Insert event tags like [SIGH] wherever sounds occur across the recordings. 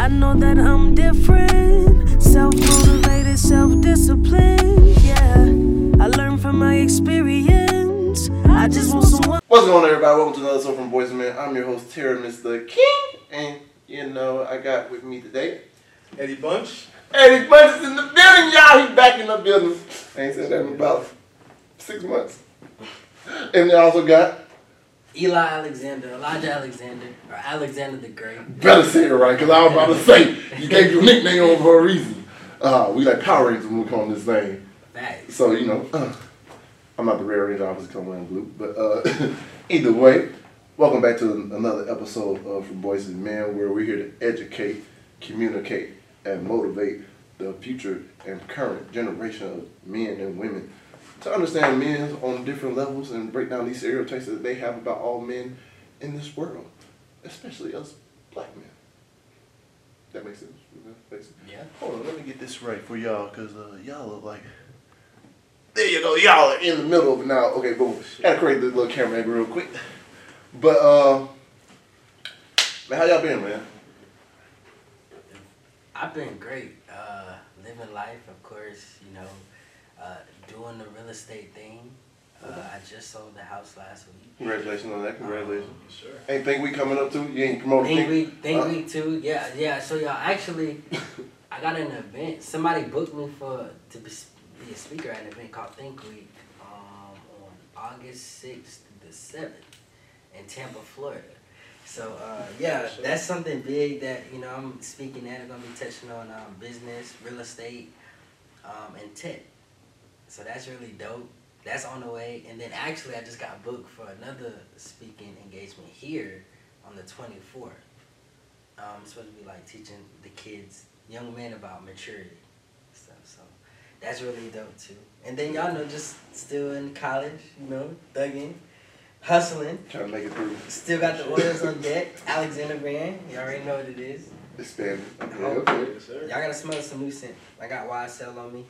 I know that I'm different. Self motivated, self disciplined. Yeah, I learned from my experience. I just want someone. What's going on, everybody? Welcome to another episode from Boys and Men. I'm your host, Teremis the King, and you know I got with me today Eddie Bunch. Eddie Bunch is in the building, y'all. He back in the building. I ain't said that in about six months. And they also got Eli Alexander, Elijah Alexander, or Alexander the Great. better say it right, cause I was about to say you gave your nickname on for a reason. Uh, we like Power Rangers when we call this thing. Facts. So you know, uh, I'm not the Red Ranger, obviously come wearing blue. But uh, [LAUGHS] either way, welcome back to another episode of From Boys and Men, where we're here to educate, communicate, and motivate the future and current generation of men and women to understand men on different levels and break down these stereotypes that they have about all men in this world, especially us black men. That makes sense. That makes sense. Yeah. Hold on, let me get this right for y'all, cause uh, y'all look like. There you go, y'all are in the middle of it now. Okay, boom. Gotta create this little camera angle real quick. But uh, man, how y'all been, man? I've been great. Uh, living life, of course, you know, doing the real estate thing. Uh, I just sold the house last week. Congratulations on that. Congratulations. Sure. Ain't think we coming up too? You ain't promoting Think week, think Huh? week two, yeah, yeah. So y'all actually, [LAUGHS] I got an event. Somebody booked me for to be, be a speaker at an event called Think Week um, on August sixth to the seventh in Tampa, Florida. So uh, yeah, that's something big that you know I'm speaking at. I'm gonna be touching on um, business, real estate, um, and tech. So that's really dope. That's on the way. And then actually, I just got booked for another speaking engagement here on the 24th. Um, I'm supposed to be like teaching the kids, young men about maturity stuff. So that's really dope too. And then y'all know, just still in college, you know, thugging, hustling. Trying to make it through. Still got the oils on deck. Alexander brand. y'all already know what it is. Expanding. Okay, Oh. okay. Yes, sir. Y'all gotta smell some new scent. I got YSL on me.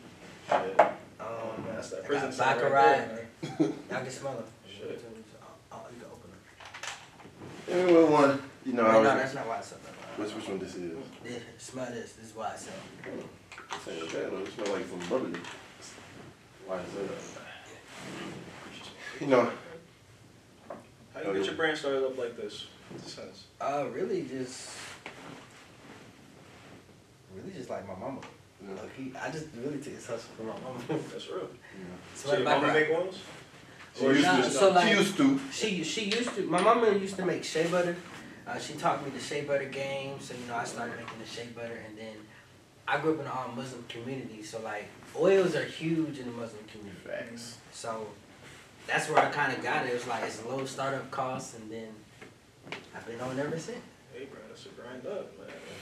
Yeah. Um, That's that I prison got scent Baccarat. right there. [LAUGHS] Y'all can smell it. Shit. Oh, oh, you can open it. And we one, you know, Wait, I no, was, that's not why YSL. No, which, which one this is? This, smell this. This is why I YSL. Same as that, though. It smells like some bubbly. Why is that? You know, How do you get your brand started up like this? What's the sense? Uh, really just, really just like my mama. Yeah. Look, he, I just really take this hustle from my mama. [LAUGHS] That's real. so So your mama make ones? She Or used Nah, to. so like- she used to. She she used to. My mama used to make shea butter. Uh, she taught me the shea butter game, so you know I started making the shea butter, and then I grew up in an all Muslim community, so like oils are huge in the Muslim community. Facts. So that's where I kind of got it. It was like it's a low startup cost, and then I've been on ever since. Hey, bro, that's a grind up,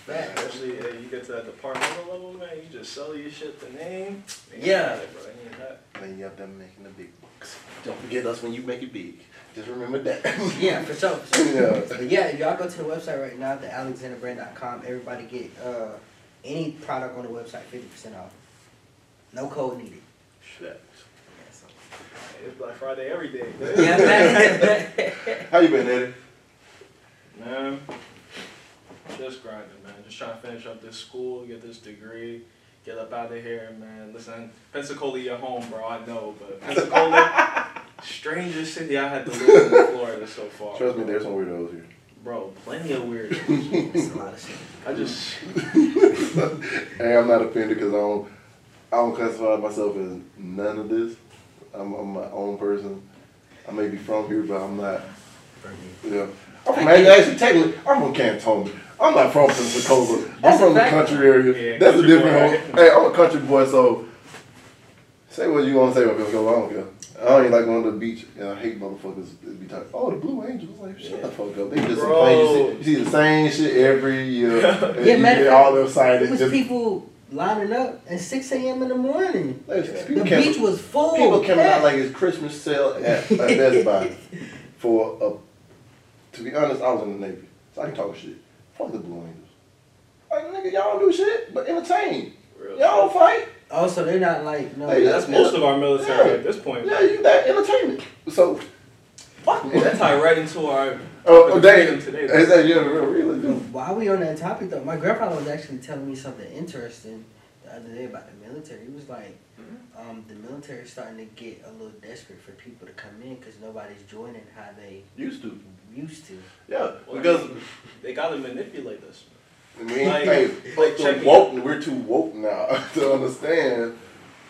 man. Especially hey, you get to that departmental level, man. You just sell your shit the name. Man, Yeah. you it, bro. You ain't that. Then you have them making the big bucks. Don't forget us when you make it big. Just remember that. [LAUGHS] Yeah, for sure. For sure. Yeah. But yeah, y'all go to the website right now, the alexanderbrand.com. Everybody get uh, any product on the website 50% off. No code needed. Shit. Yeah, so. It's Black Friday every day. Yeah, man. [LAUGHS] How you been, Eddie? Man, just grinding, man. Just trying to finish up this school, get this degree, get up out of here, man. Listen, Pensacola, your home, bro. I know, but Pensacola, [LAUGHS] strangest city I had to live in Florida so far. Trust me, there's some weirdos here. Bro, plenty of weirdos. [LAUGHS] it's a lot of shit. I just, [LAUGHS] Hey, I'm not offended because I don't, I don't classify myself as none of this. I'm, I'm my own person. I may be from here, but I'm not. For me. Yeah. I'm from, actually, technically, I'm from Canton. I'm not from Pensacola. I'm from the country area. Yeah, That's a different. boy. Hey, I'm a country boy, so say what you want to say about Pensacola. I don't care. I don't even like going to the beach, and I hate motherfuckers that be talking. Oh, the Blue Angels. Like, shut the fuck up. They just Bro. play. You see, you see the same shit every year. [LAUGHS] and Yeah, you matter get of all fact, them sighted. It was Just, people lining up at 6 a.m. in the morning. like, The people came- beach was full. People coming out packed. like it's Christmas sale at, at Best Buy [LAUGHS] for a. To be honest, I was in the Navy, so I can talk shit. Fuck the Blue Angels. Like nigga, y'all don't do shit but entertain. real. Y'all don't fight. Also, they're not like no. Hey, That's most of our military Yeah. at this point. Yeah, you that entertainment. So Fuck that tie right into our Oh, oh topic dang. today. Is that you really do? While we on that topic though, my grandfather was actually telling me something interesting the other day about the military. He was like, Mm-hmm. um, the military is starting to get a little desperate for people to come in because nobody's joining how they Used to. Used to. Yeah, because I they gotta manipulate us. I mean, Like- hey, like, too woke, we're too woke now [LAUGHS] to understand.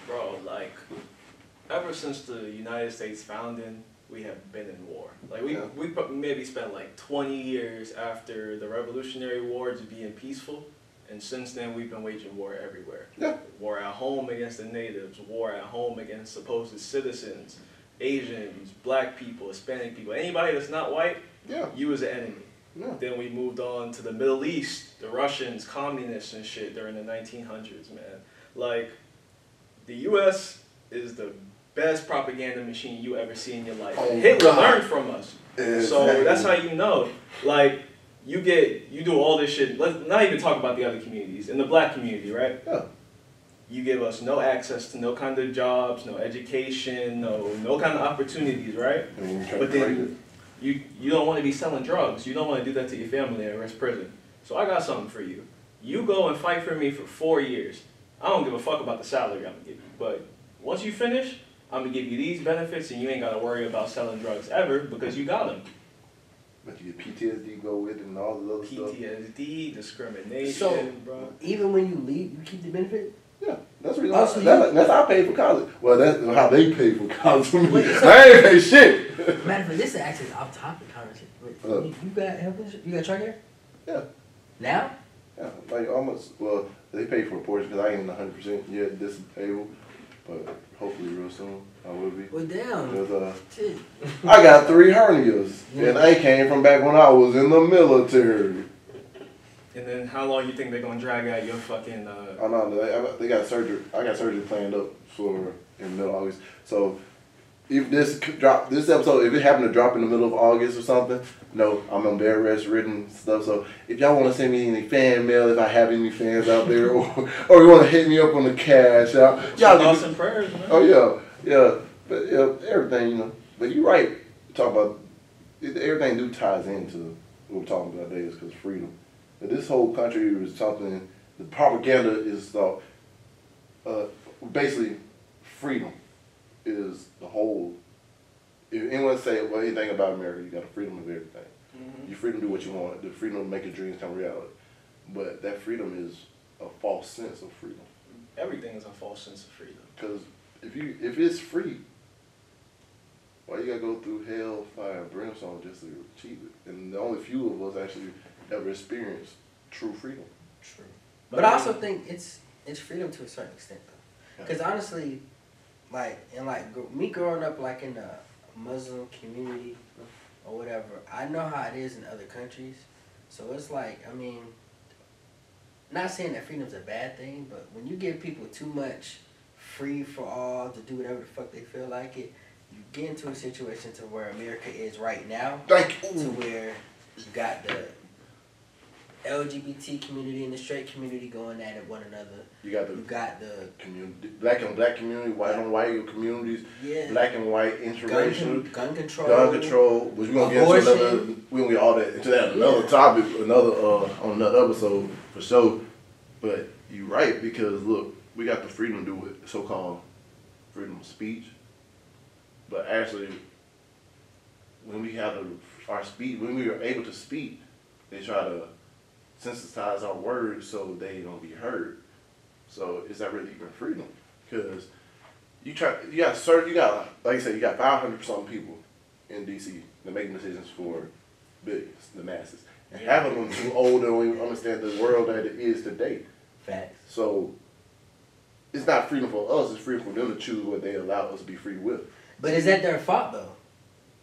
Bro, like, ever since the United States founding, we have been in war. Like, we, Yeah. we maybe spent like 20 years after the Revolutionary War just being peaceful, and since then we've been waging war everywhere. Yeah. War at home against the natives, war at home against supposed citizens, Asians, black people, Hispanic people, anybody that's not white, Yeah, you as an enemy. yeah. Then we moved on to the Middle East, the Russians, communists and shit during the 1900s, man. Like, the U.S. is the best propaganda machine you ever see in your life. Oh, Hitler God. learned from us. So that's how you know. Like, you get, you do all this shit. Let's not even talk about the other communities. In the black community, right? Yeah. You give us no access to no kind of jobs, no education, no no kind of opportunities, right? I mean, But then you you don't want to be selling drugs. You don't want to do that to your family and risk prison. So I got something for you. You go and fight for me for four years. I don't give a fuck about the salary I'm gonna give you. But once you finish, I'm gonna give you these benefits, and you ain't gotta worry about selling drugs ever because you got them. But you get PTSD go with it and all the other stuff. PTSD, discrimination, So- bro. Even when you leave, you keep the benefit. Yeah, that's reason. Why- that's, that's how I paid for college. Well, that's how they paid for college for me. I [LAUGHS] ain't shit. Matter of fact, this is actually off topic conversation. Uh. you, you got health insurance? You got Tricare? Yeah. Now? Yeah, like almost. Well, they pay for a portion because I ain't 100 percent yet disabled, but hopefully real soon I will be. Well, damn. Because uh, I got three hernias, [LAUGHS] Yeah. and they came from back when I was in the military. And then how long you think they're gonna drag out your fucking? Uh, I know they, got- they got surgery. I got surgery planned up for in the middle August. So if this drop, this episode, if it happened to drop in the middle of August or something, no, I'm on bed rest, written stuff. So if y'all want to send me any fan mail, if I have any fans out there, [LAUGHS] or or you want to hit me up on the cash out, y'all thoughts can. and prayers, man. Oh yeah, yeah, but yeah, everything you know. But you're right. Talk about it- everything do ties into what we're talking about today is because freedom. But this whole country was something. The propaganda is uh, uh, basically freedom is the whole. If anyone say well anything about America, you got the freedom of everything. Mhm. You freedom to do what you want. The freedom to make your dreams come reality. But that freedom is a false sense of freedom. Everything is a false sense of freedom. Because if you if it's free, why you gotta go through hell, fire, and brimstone just to achieve it? And the only few of us actually ever experience true freedom. True. But I also think it's it's freedom to a certain extent though, Yeah. because honestly, like and like me growing up like in a Muslim community or whatever, I know how it is in other countries. So it's like I mean, not saying that freedom's a bad thing, but when you give people too much free for all to do whatever the fuck they feel like it, you get into a situation to where America is right now Thank to where you got the LGBT community and the straight community going at it one another. You got the You got the community, black and black community, white on white communities, yeah black and white interracial. con- gun control. Gun control, which we're gonna get into another. We're gonna get all that into that another Yeah. topic, another uh, on another episode for sure. But you're right because look, we got the freedom to do it, so-called freedom of speech. But actually, when we have the, our speech, when we are able to speak, they try to sensitize our words so they don't be heard. So is that really even freedom? Because you try, you got certain, you got like I said, you got five hundred something people in DC that making decisions for billions, the masses, and half of them too old to even understand the world that it is today. Facts. So it's not freedom for us; it's freedom for them to choose what they allow us to be free with. But is that their fault though?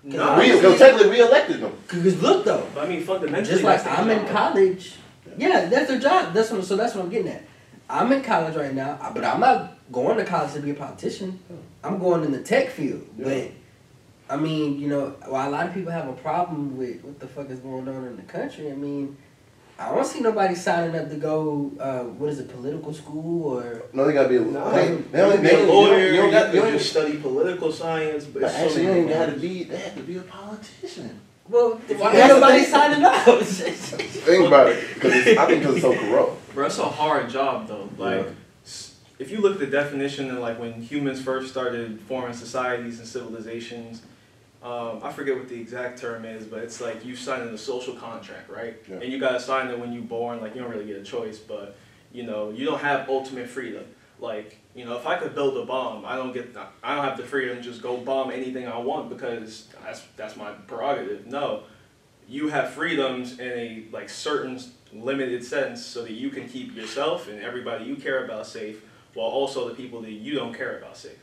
No, we, because technically, we elected them. Because look though, But I mean, fundamentally, just like I'm in job. college. Yeah, that's their job. That's what. So that's what I'm getting at. I'm in college right now, but I'm not going to college to be a politician. I'm going in the tech field. Yeah. But I mean, you know, while a lot of people have a problem with what the fuck is going on in the country, I mean, I don't see nobody signing up to go. Uh, what is it, political school or? No, they gotta be. A, No, they, they, only- be a you lawyer, don't- you don't got. You you don't just study political science, but, But actually, you many ain't got to things. be. They have to be a politician. Well, why Yeah, ain't nobody signing up? [LAUGHS] Think about it, because I think because it's so corrupt. Bro, it's a hard job though. Like, Yeah. if you look at the definition and like when humans first started forming societies and civilizations, um, I forget what the exact term is, but it's like you signing a social contract, right? Yeah. And you gotta sign it when you're born. Like you don't really get a choice, but you know you don't have ultimate freedom. Like you know, if I could build a bomb, I don't get I don't have the freedom to just go bomb anything I want because that's that's my prerogative. No, you have freedoms in a like certain limited sense so that you can keep yourself and everybody you care about safe while also the people that you don't care about safe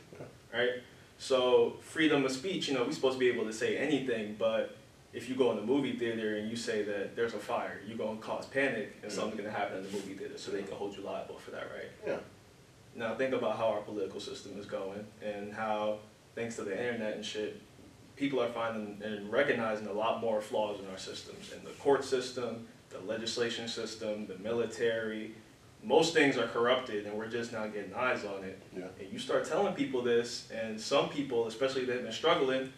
right so freedom of speech you know we're supposed to be able to say anything but if you go in the movie theater and you say that there's a fire you're going to cause panic and mm. something's going to happen in the movie theater so they can hold you liable for that right Yeah. Now think about how our political system is going and how thanks to the internet and shit people are finding and recognizing a lot more flaws in our systems in the court system the legislation system the military. Most things are corrupted and we're just now getting eyes on it. Yeah. and you start telling people this and some people especially that have been struggling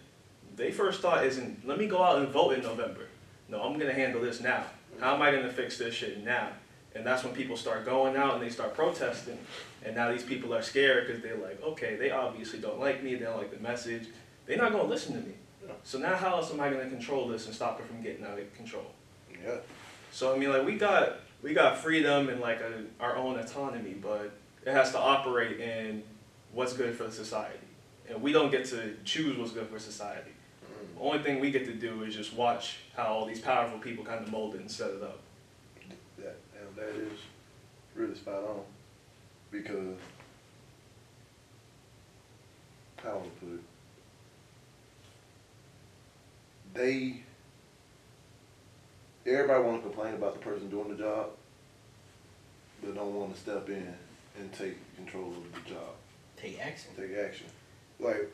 they first thought isn't let me go out and vote in november. No i'm going to handle this now. How am i going to fix this shit now? And that's when people start going out and they start protesting and now these people are scared because they're like okay they obviously don't like me they don't like the message they're not going to listen to me Yeah. so now how else am i going to control this and stop it from getting out of control Yeah. so I mean, like we got we got freedom and like a, our own autonomy, but it has to operate in what's good for the society, and we don't get to choose what's good for society. The only thing we get to do is just watch how all these powerful people kind of mold it and set it up. That that is really spot on because how I put it? They everybody want to complain about the person doing the job, but don't want to step in and take control of the job, Take action. take action. Like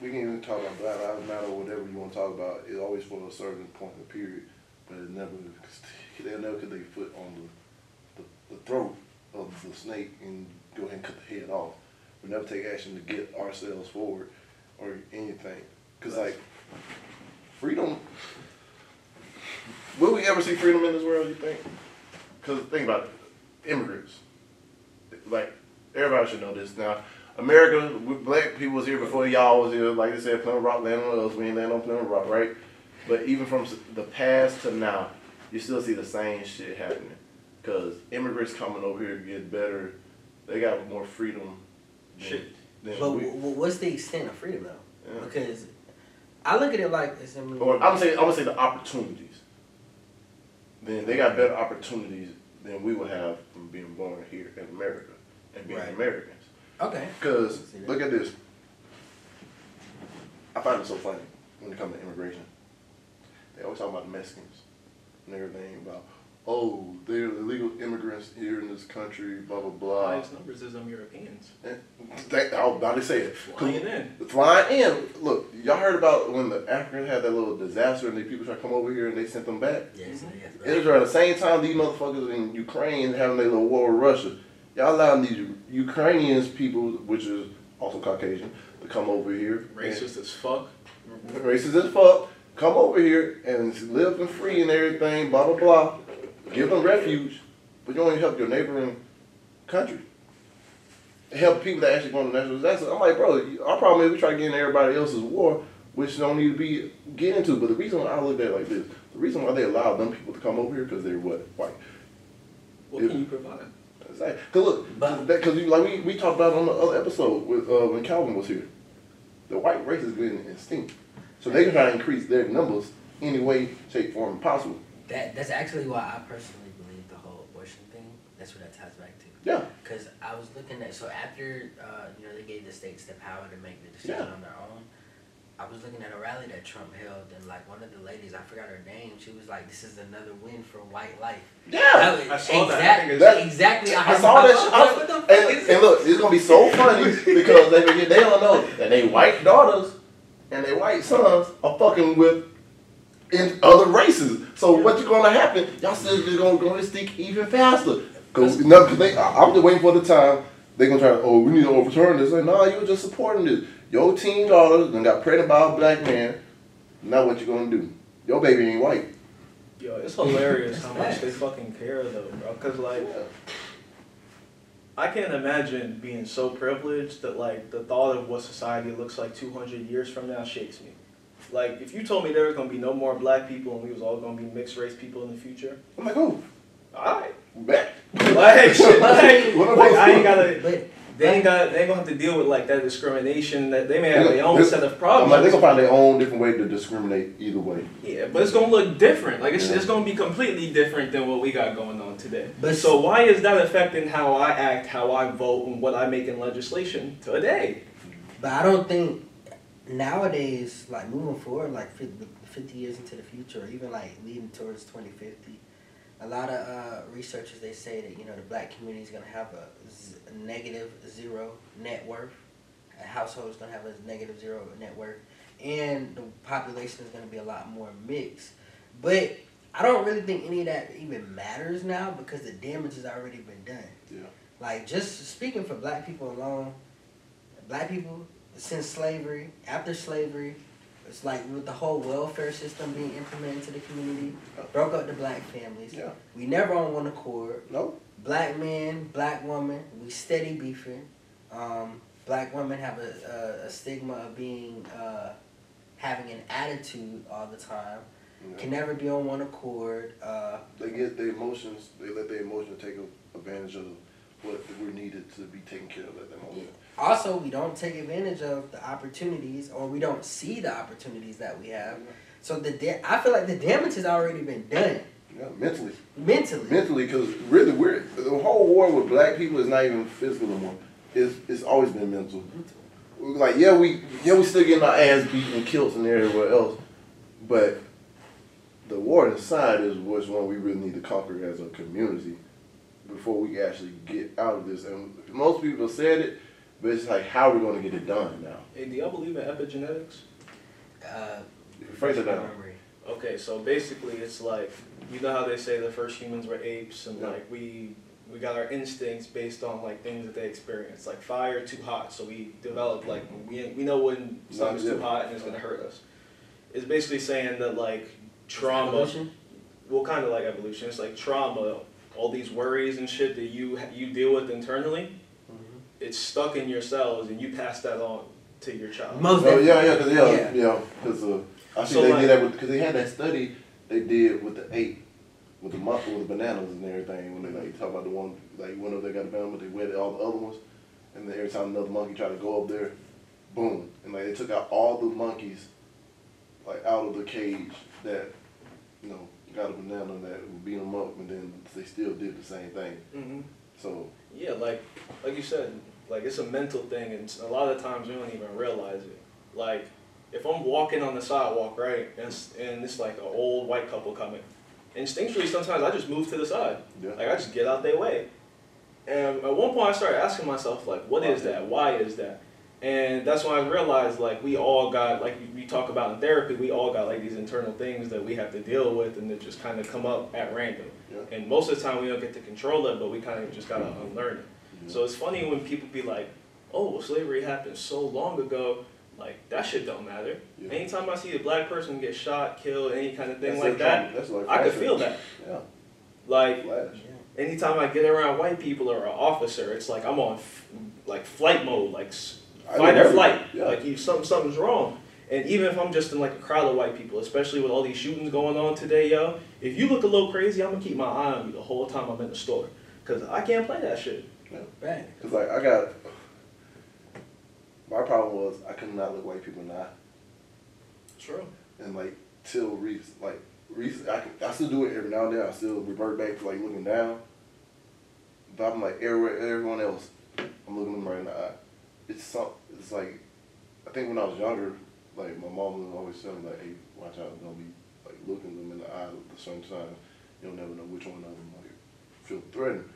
we can even talk about Black Lives Matter or whatever you want to talk about. It's always for a certain point in the period, but it never [LAUGHS] they never could they foot on the, the the throat of the snake and go ahead and cut the head off. We never take action to get ourselves forward or anything. Cause like freedom. Will we ever see freedom in this world? You think? Cause think about it, immigrants. Like everybody should know this now. America, we black people was here before y'all was here. Like they said, Plymouth Rock land on us. We ain't land on Plymouth Rock, right? But even from the past to now, you still see the same shit happening. Cause immigrants coming over here get better. They got more freedom. than- Shit. Than But we, w- w- what's the extent of freedom though? Yeah. Because I look at it like it's a or I'm gonna say I'm gonna say the opportunities. Then they got better opportunities than we would have from being born here in America and being Right. Americans. okay. Because look at this. I find it so funny when it comes to immigration. They always talk about the Mexicans and everything about, oh, they're illegal immigrants here in this country, blah blah blah. Highest numbers is them Europeans eh, And they, I was about to say it. flying in. Flying in. Look, y'all heard about when the Africans had that little disaster and the people tried to come over here and they sent them back? Yes, mm-hmm. yes. It was around the same time these motherfuckers in Ukraine having their little war with Russia. Y'all allowing these Ukrainians people, which is also Caucasian, to come over here. Racist as fuck. Racist as fuck. Come over here and live and free and everything, blah, blah, blah. Give them refuge, but you only help your neighboring country. Help people that actually going to natural disaster. I'm like, bro, our problem is we try to get in everybody else's war, which don't need to be get into. But the reason why I look at it like this, the reason why they allow them people to come over here because they're what white. What Yeah. can you provide? Exactly. Cause look, But- because like we, we talked about on the other episode with uh, when Calvin was here, the white race is getting extinct, so they can try to increase their numbers any way, shape, or form possible. That that's actually why I personally believe the whole abortion thing. That's what that ties back to. Yeah. Because I was looking at so after uh, you know they gave the states the power to make the decision Yeah. on their own. I was looking at a rally that Trump held, and like one of the ladies, I forgot her name. She was like, "This is another win for white life." Yeah. That was- I saw that. I exact- think exactly. I, I saw about- that. Shit. I I was was- like, what the fuck and, and look, it's gonna be so [LAUGHS] funny because they they don't know that they white daughters and they white sons are fucking with in other races. So what's gonna happen? Y'all still just gonna go and stick even faster. Cause, no, cause they, I- I'm just waiting for the time they're gonna try to. Oh, we need to overturn this. Like, no, you were just supporting this. Your teen daughter done got pregnant by a black man. Now what you gonna do? Your baby ain't white. Yo, it's hilarious how much they fucking care though, bro. Cause like, I can't imagine being so privileged that like the thought of what society looks like 200 years from now shakes me. Like, if you told me there was gonna be no more black people and we was all gonna be mixed race people in the future, I'm like, oh, alright. We're back. Like, shit, like, [LAUGHS] What am like, I I ain't gotta. But They ain't got. They ain't gonna have to deal with like that discrimination. That they may have Yeah, their own set of I'm problems. like, they gonna find their own different way to discriminate either way. Yeah, but it's gonna look different. Like it's, Yeah. it's gonna be completely different than what we got going on today. But- so why is that affecting how I act, how I vote, and what I make in legislation today? But I don't think nowadays, like moving forward, like 50, 50 years into the future, or even like leading towards 2050, a lot of uh, researchers they say that you know the black community is gonna have a, negative zero net worth. A household is gonna have a negative zero net worth, and the population is gonna be a lot more mixed. But I don't really think any of that even matters now because the damage has already been done. Yeah. Like just speaking for black people alone, black people since slavery, after slavery, it's like with the whole welfare system being implemented into the community, broke up the black families. Yeah. We never on one accord. No. Black man, black woman, we steady beefing. Um, black women have a, a, a stigma of being uh, having an attitude all the time. Yeah. Can never be on one accord. Uh, They get their emotions. They let their emotions take advantage of what we're needed to be taken care of at that moment. Also, we don't take advantage of the opportunities, or we don't see the opportunities that we have. So the da- I feel like the damage has already been done Yeah, mentally. mentally. mentally, because really, we're the whole war with black people is not even physical anymore. It's it's always been mental. mental. Like yeah, we yeah we still getting our ass beat and killed and everywhere else, but the war inside is what's one we really need to conquer as a community before we actually get out of this. And most people said it, but it's like how are we going to get it done now? Hey, do y'all believe in epigenetics? Uh, Phrase it down. memory. Okay, so basically it's like you know how they say the first humans were apes and Yeah. like we we got our instincts based on like things that they experienced, like fire too hot, so we developed like we we know when something's too hot and it's gonna hurt us. It's basically saying that like trauma, Evolution? well, kind of like evolution. It's like trauma, all these worries and shit that you you deal with internally. It's stuck in your cells, and you pass that on to your child. Most Oh yeah, yeah, cause yeah, Yeah. yeah, because uh, I see So, they like- did that with because they had that study they did with the ape, with the monkey, with the bananas and everything. When they like talk about the one like one of them got a banana, but they wetted all the other ones, and then every time another monkey tried to go up there, boom, and like they took out all the monkeys, like out of the cage that, you know, got a banana and that would beat them up, and then they still did the same thing. hmm So Yeah, like like you said, like it's a mental thing, and a lot of times we don't even realize it. Like if I'm walking on the sidewalk, right, and it's, and it's like an old white couple coming, instinctually sometimes I just move to the side, yeah, like I just get out their way. And at one point I started asking myself, like, what is that? Why is that? And that's when I realized, like, we all got, like we talk about in therapy, we all got like these internal things that we have to deal with, and that just kind of come up at random. yeah. And most of the time we don't get to control it, but we kind of just gotta unlearn it. So it's funny when people be like, "Oh, well, slavery happened so long ago." Like that shit don't matter. Yeah. Anytime I see a black person get shot, killed, any kind of thing That's like that. Like I could feel that. Yeah, Like flash. anytime I get around white people or an officer, it's like I'm on f- like flight mode, like fight or flight. Yeah. Like you, something something's wrong. And even if I'm just in like a crowd of white people, especially with all these shootings going on today, yo, if you look a little crazy, I'm gonna keep my eye on you the whole time I'm in the store, cause I can't play that shit. Right. Cause like I got my problem was I could not look white people in the eye, True. and like till recent, like recent, I I still do it every now and then. I still revert back to like looking down, but I'm like everywhere, everyone else, I'm looking them right in the eye. It's some, it's like I think when I was younger, like my mom would always tell me like, hey, watch out, don't be like looking them in the eye at the same time. You'll never know which one of them like feel threatened.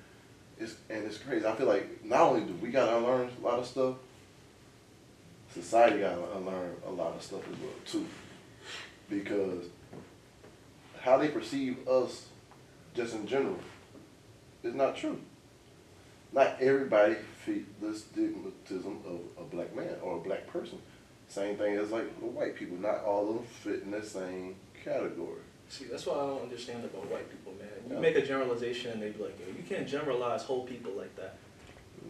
It's and it's crazy. I feel like not only do we gotta unlearn a lot of stuff, society gotta unlearn a lot of stuff as well too. Because how they perceive us, just in general, is not true. Not everybody fit the stigmatism of a black man or a black person. Same thing as like the white people. Not all of them fit in the same category. See, that's what I don't understand about white people, man. You Yeah. make a generalization and they be like, Yo, you can't generalize whole people like that.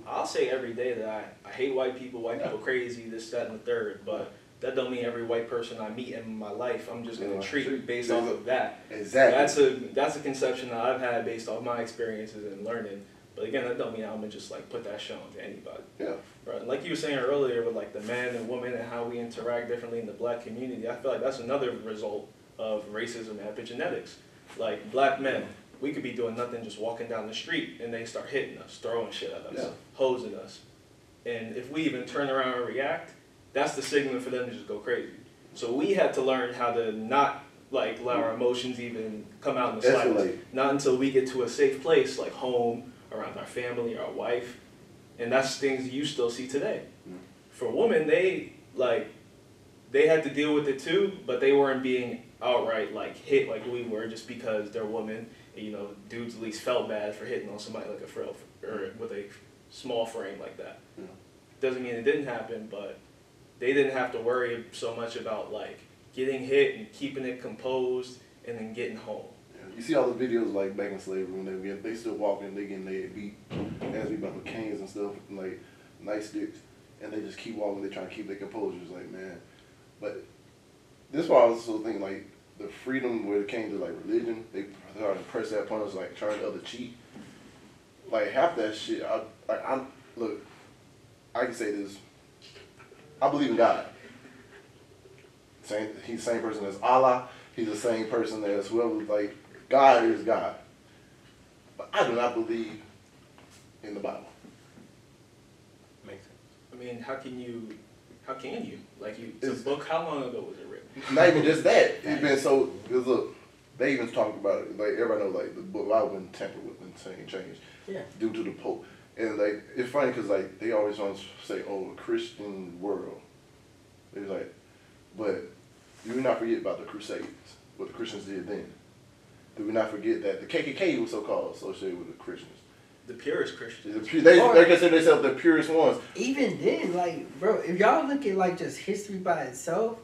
I'll say every day that I, I hate white people, white Yeah. people crazy, this, that, and the third, but that don't mean every white person I meet in my life I'm just gonna Yeah. treat based off of that. Exactly. That's a that's a conception that I've had based off my experiences and learning. But again, that don't mean I'm gonna just like put that shit on to anybody. yeah. Right. Like you were saying earlier with like the man and woman and how we interact differently in the black community, I feel like that's another result of racism and epigenetics. Like black men, we could be doing nothing, just walking down the street, and they start hitting us, throwing shit at us, Yeah. hosing us. And if we even turn around and react, that's the signal for them to just go crazy. So we had to learn how to not like let our emotions even come out in the slightest. Not until we get to a safe place like home, around our family, our wife, and that's things you still see today. Mm. For women, they like they had to deal with it too, but they weren't being outright like hit like we were just because they're women. And, you know, dudes at least felt bad for hitting on somebody like a frail or with a small frame like that. Yeah. Doesn't mean it didn't happen, but they didn't have to worry so much about like getting hit and keeping it composed and then getting home. Yeah, You see all the videos like back in slavery when they get they still walking, they getting their beat, as we by with canes and stuff, and like nice sticks, and they just keep walking. They trying to keep their composure. It's like man, but this is why I was also thinking like the freedom where it came to like religion, they started to press that upon us like turn the other cheek. Like half that shit, I like I'm look, I can say this. I believe in God. Same, he's the same person as Allah. He's the same person as whoever. Like God is God, but I do not believe in the Bible. Makes sense. I mean, how can you? How can you? Like, you, it's It's- a book. How long ago was it? Not even just that. It's been so. Cause look, they even talked about it. Like everybody knows, like the book Bible been tampered with and saying changed Yeah. due to the Pope. And like it's funny because like they always want to say, "Oh, a Christian world." It's like, but do we not forget about the Crusades? What the Christians did then? Do we not forget that the KKK was so called associated with the Christians? The purest Christians. The pu- They, they consider themselves the purest ones. Even then, like, bro, if y'all look at like just history by itself,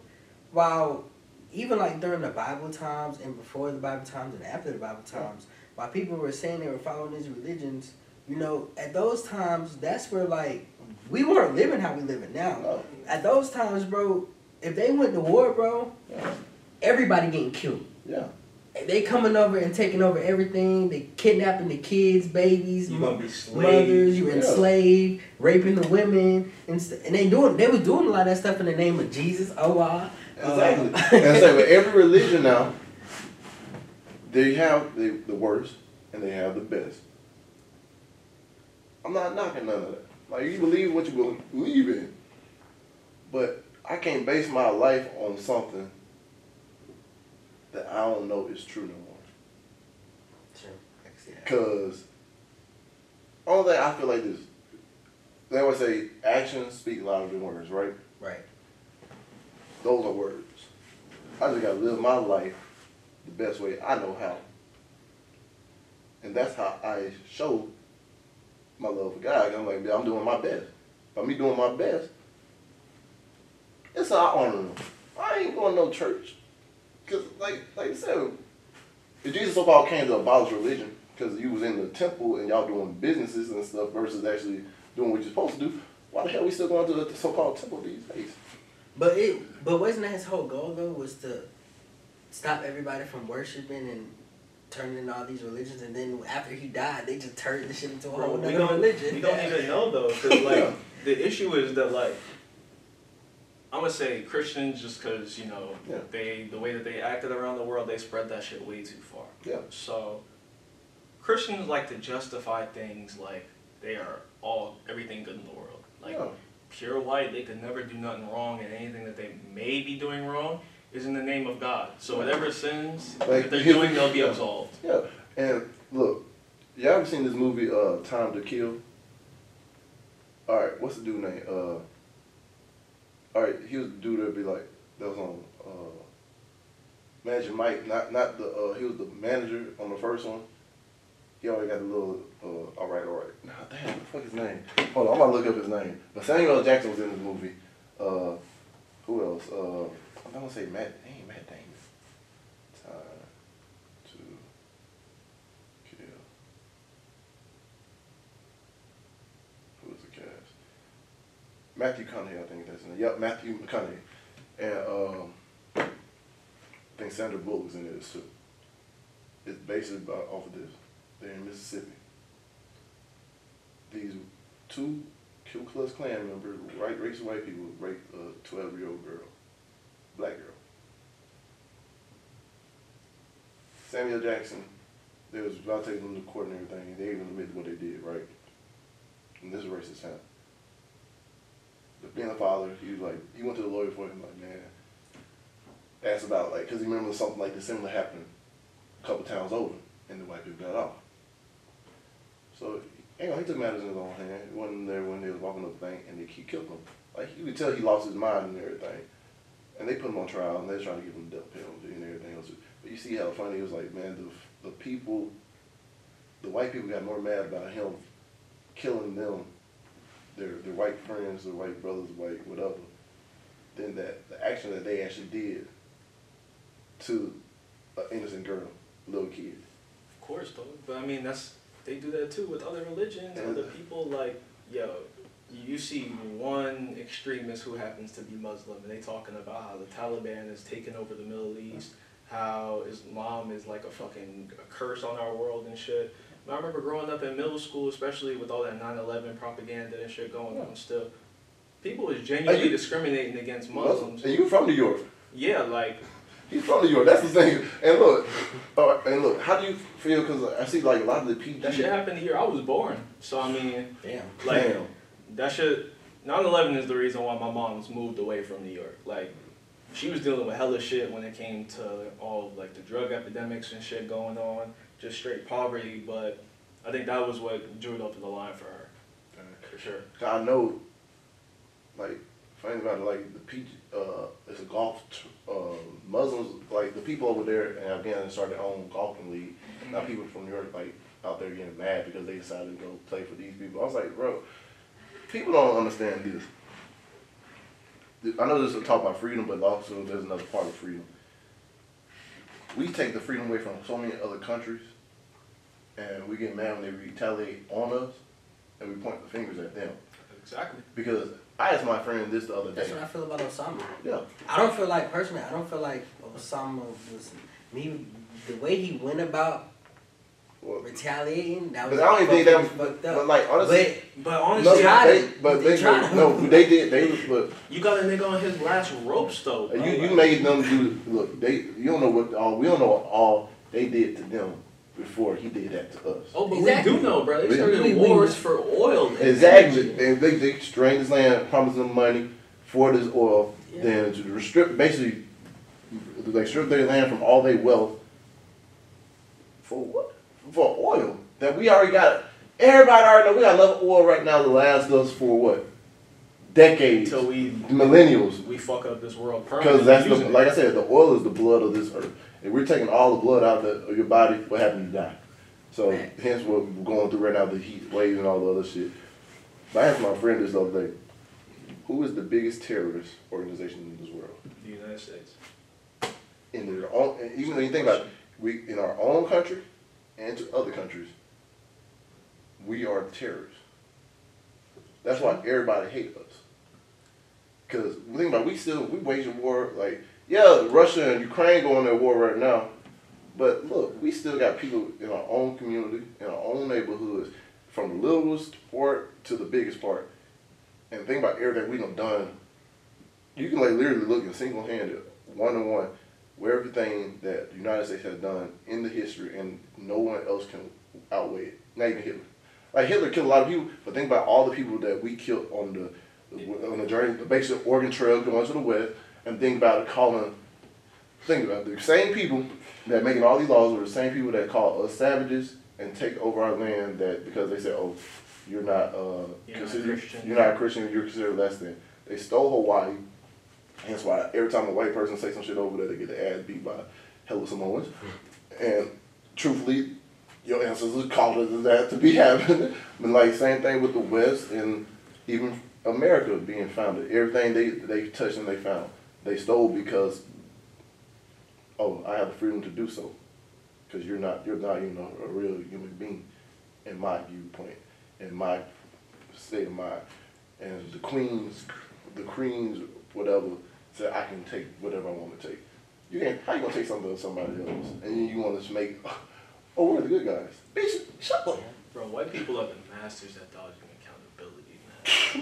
while even like during the Bible times and before the Bible times and after the Bible times, while people were saying they were following these religions, you know, at those times, that's where like we weren't living how we living now. No. At those times, bro, if they went to war, bro, Yeah. everybody getting killed. Yeah. They coming over and taking over everything. They kidnapping the kids, babies, You mothers. You Yeah. enslaved, raping the women, and and they doing they was doing a lot of that stuff in the name of Jesus, Allah. Exactly. [LAUGHS] And so with every religion now, they have the, the worst and they have the best. I'm not knocking none of that. Like you believe what you believe in, but I can't base my life on something that I don't know is true no more. Sure, I can see that. Cause only thing I feel like this, they always say actions speak louder than words, right? Right. Those are words. I just gotta live my life the best way I know how. And that's how I show my love for God. I'm like, I'm doing my best. By me doing my best, it's how I honor him. I ain't going to no church. Cause like like you said, if Jesus so called came to abolish religion, because you was in the temple and y'all doing businesses and stuff versus actually doing what you're supposed to do, why the hell we still going to the so called temple these days? But it but wasn't that his whole goal though was to stop everybody from worshiping and turning into all these religions and then after he died they just turned the shit into a Bro, whole we don't, religion. we don't even know though, because [LAUGHS] like the issue is that like I'm gonna say Christians just because you know Yeah. they the way that they acted around the world they spread that shit way too far. Yeah. So Christians like to justify things like they are all everything good in the world. Like Yeah. Pure white, they could never do nothing wrong, and anything that they may be doing wrong is in the name of God. So whatever sins Like, that they're [LAUGHS] doing, they'll be absolved. Yeah, and look, y'all ever seen this movie, uh, Time to Kill? All right, what's the dude name? Uh, all right, he was the dude that be like that was on uh, Magic Mike, not not the uh, he was the manager on the first one. He already got the little uh, all right, all right. Nah, damn, what the fuck his name? Hold on, I'm gonna look up his name. But Samuel. Jackson was in the movie. Uh, who else? Uh, I'm gonna say Matt. Ain't Matt Damon. Time to kill. Who was the cast? Matthew McConaughey, I think that's his name. Yep, Matthew McConaughey. And um, I think Sandra Bullock Bullock's in it too. It's basically off of this. They're in Mississippi. These two Ku Klux Klan members, right race white people, rape a twelve year old girl, black girl. Samuel Jackson, they was about to take them to court and everything, they even admitted what they did, right? And this is racist town. But being a father, he was like, he went to the lawyer for him, like, man, asked about, like, because he remembers something like this similar happened a couple towns over, and the white people got off. So, you he took matters in his own hand. He wasn't there when they was walking up the bank, and they, he killed him. Like, you could tell he lost his mind and everything. And they put him on trial, and they're trying to give him death penalty and everything else. But you see how funny it was like, man, the, the people, the white people got more mad about him killing them, their, their white friends, their white brothers, white whatever, than that, the action that they actually did to an innocent girl, little kid. Of course, though. But I mean, that's they do that too with other religions, Yeah. other people. Like, yo, you see one extremist who happens to be Muslim, and they talking about how the Taliban is taking over the Middle East, how Islam is like a fucking a curse on our world and shit. I remember growing up in middle school, especially with all that 9/11 propaganda and shit going on. Still, people was genuinely you- discriminating against Muslims. Are you from New York. Yeah, like He's from New York. That's the thing. And look, uh, and look, how do you feel? Because I see like a lot of the PG. that shit happened here. I was born, so I mean. Damn. Like Damn. that shit. 9/11 is the reason why my mom was moved away from New York. Like she was dealing with hella shit when it came to all of, like the drug epidemics and shit going on, just straight poverty. But I think that was what drew it up to the line for her, for sure. I know, like, funny about it, like the PG, uh, it's a golf. T- uh, Muslims, like the people over there in Afghanistan, started their own golfing league. Now people from New York, like, out there getting mad because they decided to go play for these people. I was like, bro, people don't understand this. I know this is a talk about freedom, but also there's another part of freedom. We take the freedom away from so many other countries, and we get mad when they retaliate on us, and we point the fingers at them. Exactly. Because I asked my friend this the other That's day. That's what I feel about Osama. Yeah. I don't feel like personally. I don't feel like Osama was me. The way he went about Well, retaliating, that but was I don't even think that was, fucked but up. like honestly, But no, honestly, tried they, it. but They they, tried. no, they did. They but you got a nigga on his last ropes though. you bro. you Like, made them do. Look, they you don't know what all we don't know what all they did to them before he did that to us. Oh, but Exactly. we do know, bro. They We- started we- we- wars for oil. and Exactly, energy. and they, they strained this land, promised them money for this oil, Yeah. then to restrict, basically, like strip their land from all their wealth. For what? For oil that we already got. Everybody already know we got enough oil right now to last us for what? Decades, Until we millennials. we fuck up this world Because that's the, like I said, the oil is the blood of this earth. If we're taking all the blood out of, of your body, what happens? You die. So Right. hence what we're going through right now, the heat waves and all the other shit. But I asked my friend this the other day, who is the biggest terrorist organization in this world? the United States. In their own, and even when you think about it, we in our own country and to other countries, we are the terrorists. That's why everybody hates us. Cause we think about it, we still we waging war like yeah Russia and Ukraine going at war right now, but look we still got people in our own community in our own neighborhoods from the littlest part to the biggest part, and think about everything we done done. You can like literally look in single handed one on one where everything that the United States has done in the history and no one else can outweigh it. Not even Hitler. Like Hitler killed a lot of people, but think about all the people that we killed on the on the journey, the basic Oregon Trail going to the west, and think about it calling. Think about it, the same people that making all these laws were the same people that call us savages and take over our land that because they said, oh, you're not uh, You're not Christian. you're not a Christian, you're considered less than. They stole Hawaii. That's why every time a white person say some shit over there, they get their ass beat by hell hella Samoans, and truthfully, your ancestors called that to be happening. but like same thing with the West and even America being founded. Everything they they touched and they found, they stole because oh, I have the freedom to do so, because you're not you're not you know a real human being, in my viewpoint, in my state of mind, and the queens, the queens, whatever, said I can take whatever I want to take. You can't. How you gonna take something of somebody else, and you want to make, [LAUGHS] oh, we're the good guys, bitch, shut up. Bro, white people have been masters at.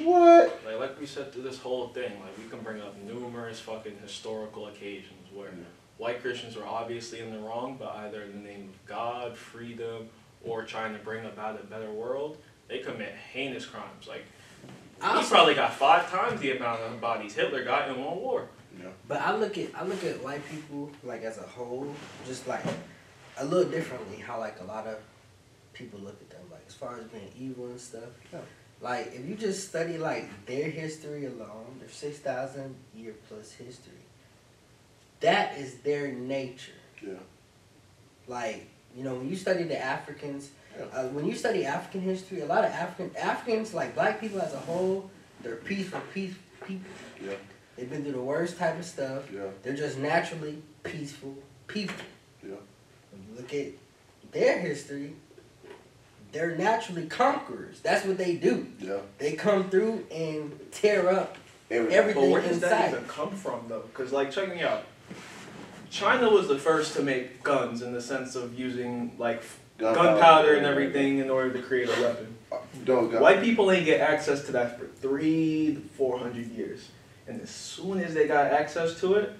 What? Like, like we said through this whole thing, like we can bring up numerous fucking historical occasions where white Christians were obviously in the wrong, but either in the name of God, freedom, or trying to bring about a better world, they commit heinous crimes. Like I he probably got five times the amount of bodies Hitler got in one war. Yeah. But I look at I look at white people like as a whole, just like a little differently. How like a lot of people look at them, like as far as being evil and stuff. Yeah. Like if you just study like their history alone, their six thousand year plus history, that is their nature. Yeah. Like you know when you study the Africans, Yeah. uh, when you study African history, a lot of African Africans like black people as a whole, they're peaceful, peace people. Yeah. They've been through the worst type of stuff. Yeah. They're just naturally peaceful people. Yeah. When you look at their history, they're naturally conquerors. That's what they do. Yeah. They come through and tear up. Everything. Everything But where does that inside. even come from, though? Because, like, check me out. China was the first to make guns in the sense of using, like, Gunpowder. gunpowder and everything in order to create a weapon. Don't. White people ain't get access to that for three to four hundred years, and as soon as they got access to it,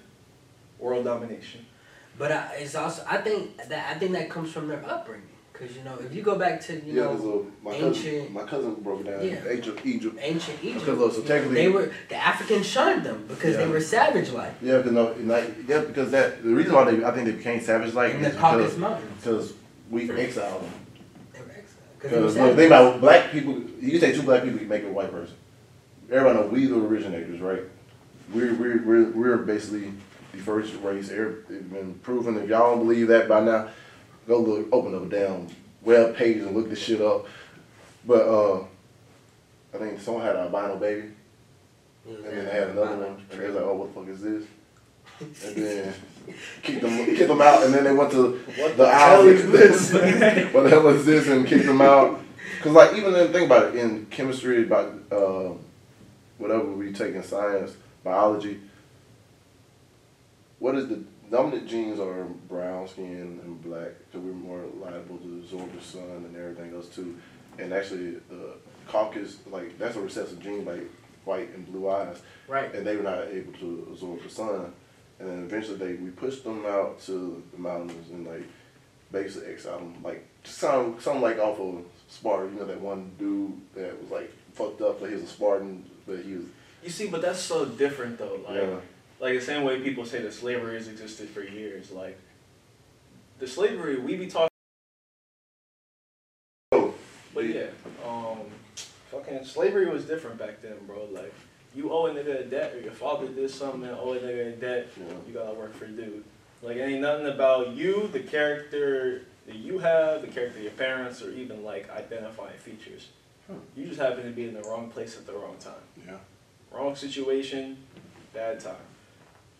world domination. But I, it's also I think that I think that comes from their upbringing. Cause you know if you go back to you yeah, know uh, my cousin, ancient- my cousin broke down. Yeah. Egypt, Egypt. ancient Egypt, Because, so technically- they were the Africans shunned them because they were savage like Yeah, because no, like, yeah, because that the reason why they I think they became savage like the is because because we exiled them. They were exiled. 'Cause they were Because savage. think about black people. You say two black people, you make a white person. Everybody know we the originators, right? We're we're we're, we're basically the first race. It's been proven. If y'all don't believe that by now, go look, open up a damn web page and look this shit up. But uh, I think someone had an albino baby, and then they had another one, and they was like, "Oh, what the fuck is this?" And then kicked them, kicked them out, and then they went to What the hell is this? [LAUGHS] what the hell is this? And kicked them out. Cause like even then, think about it in chemistry, about uh, whatever we take in science, biology. What is the dominant genes are brown skin and black, because we're more liable to absorb the sun and everything else too. And actually, the caucus, like that's a recessive gene, like white and blue eyes right. and they were not able to absorb the sun. And then eventually they we pushed them out to the mountains and like basically exiled them like some something like off of Sparta. You know that one dude that was like fucked up, but he was a Spartan, but he was You see, but that's so different though. Like, yeah like the same way people say that slavery has existed for years. Like, the slavery we be talking. Oh, But yeah, um, fucking slavery was different back then, bro. Like, you owe a nigga a debt, or your father did something and owe a nigga a debt, Yeah. you gotta work for dude. Like, it ain't nothing about you, the character that you have, the character of your parents, or even like identifying features. Hmm. You just happen to be in the wrong place at the wrong time. yeah Wrong situation, bad time.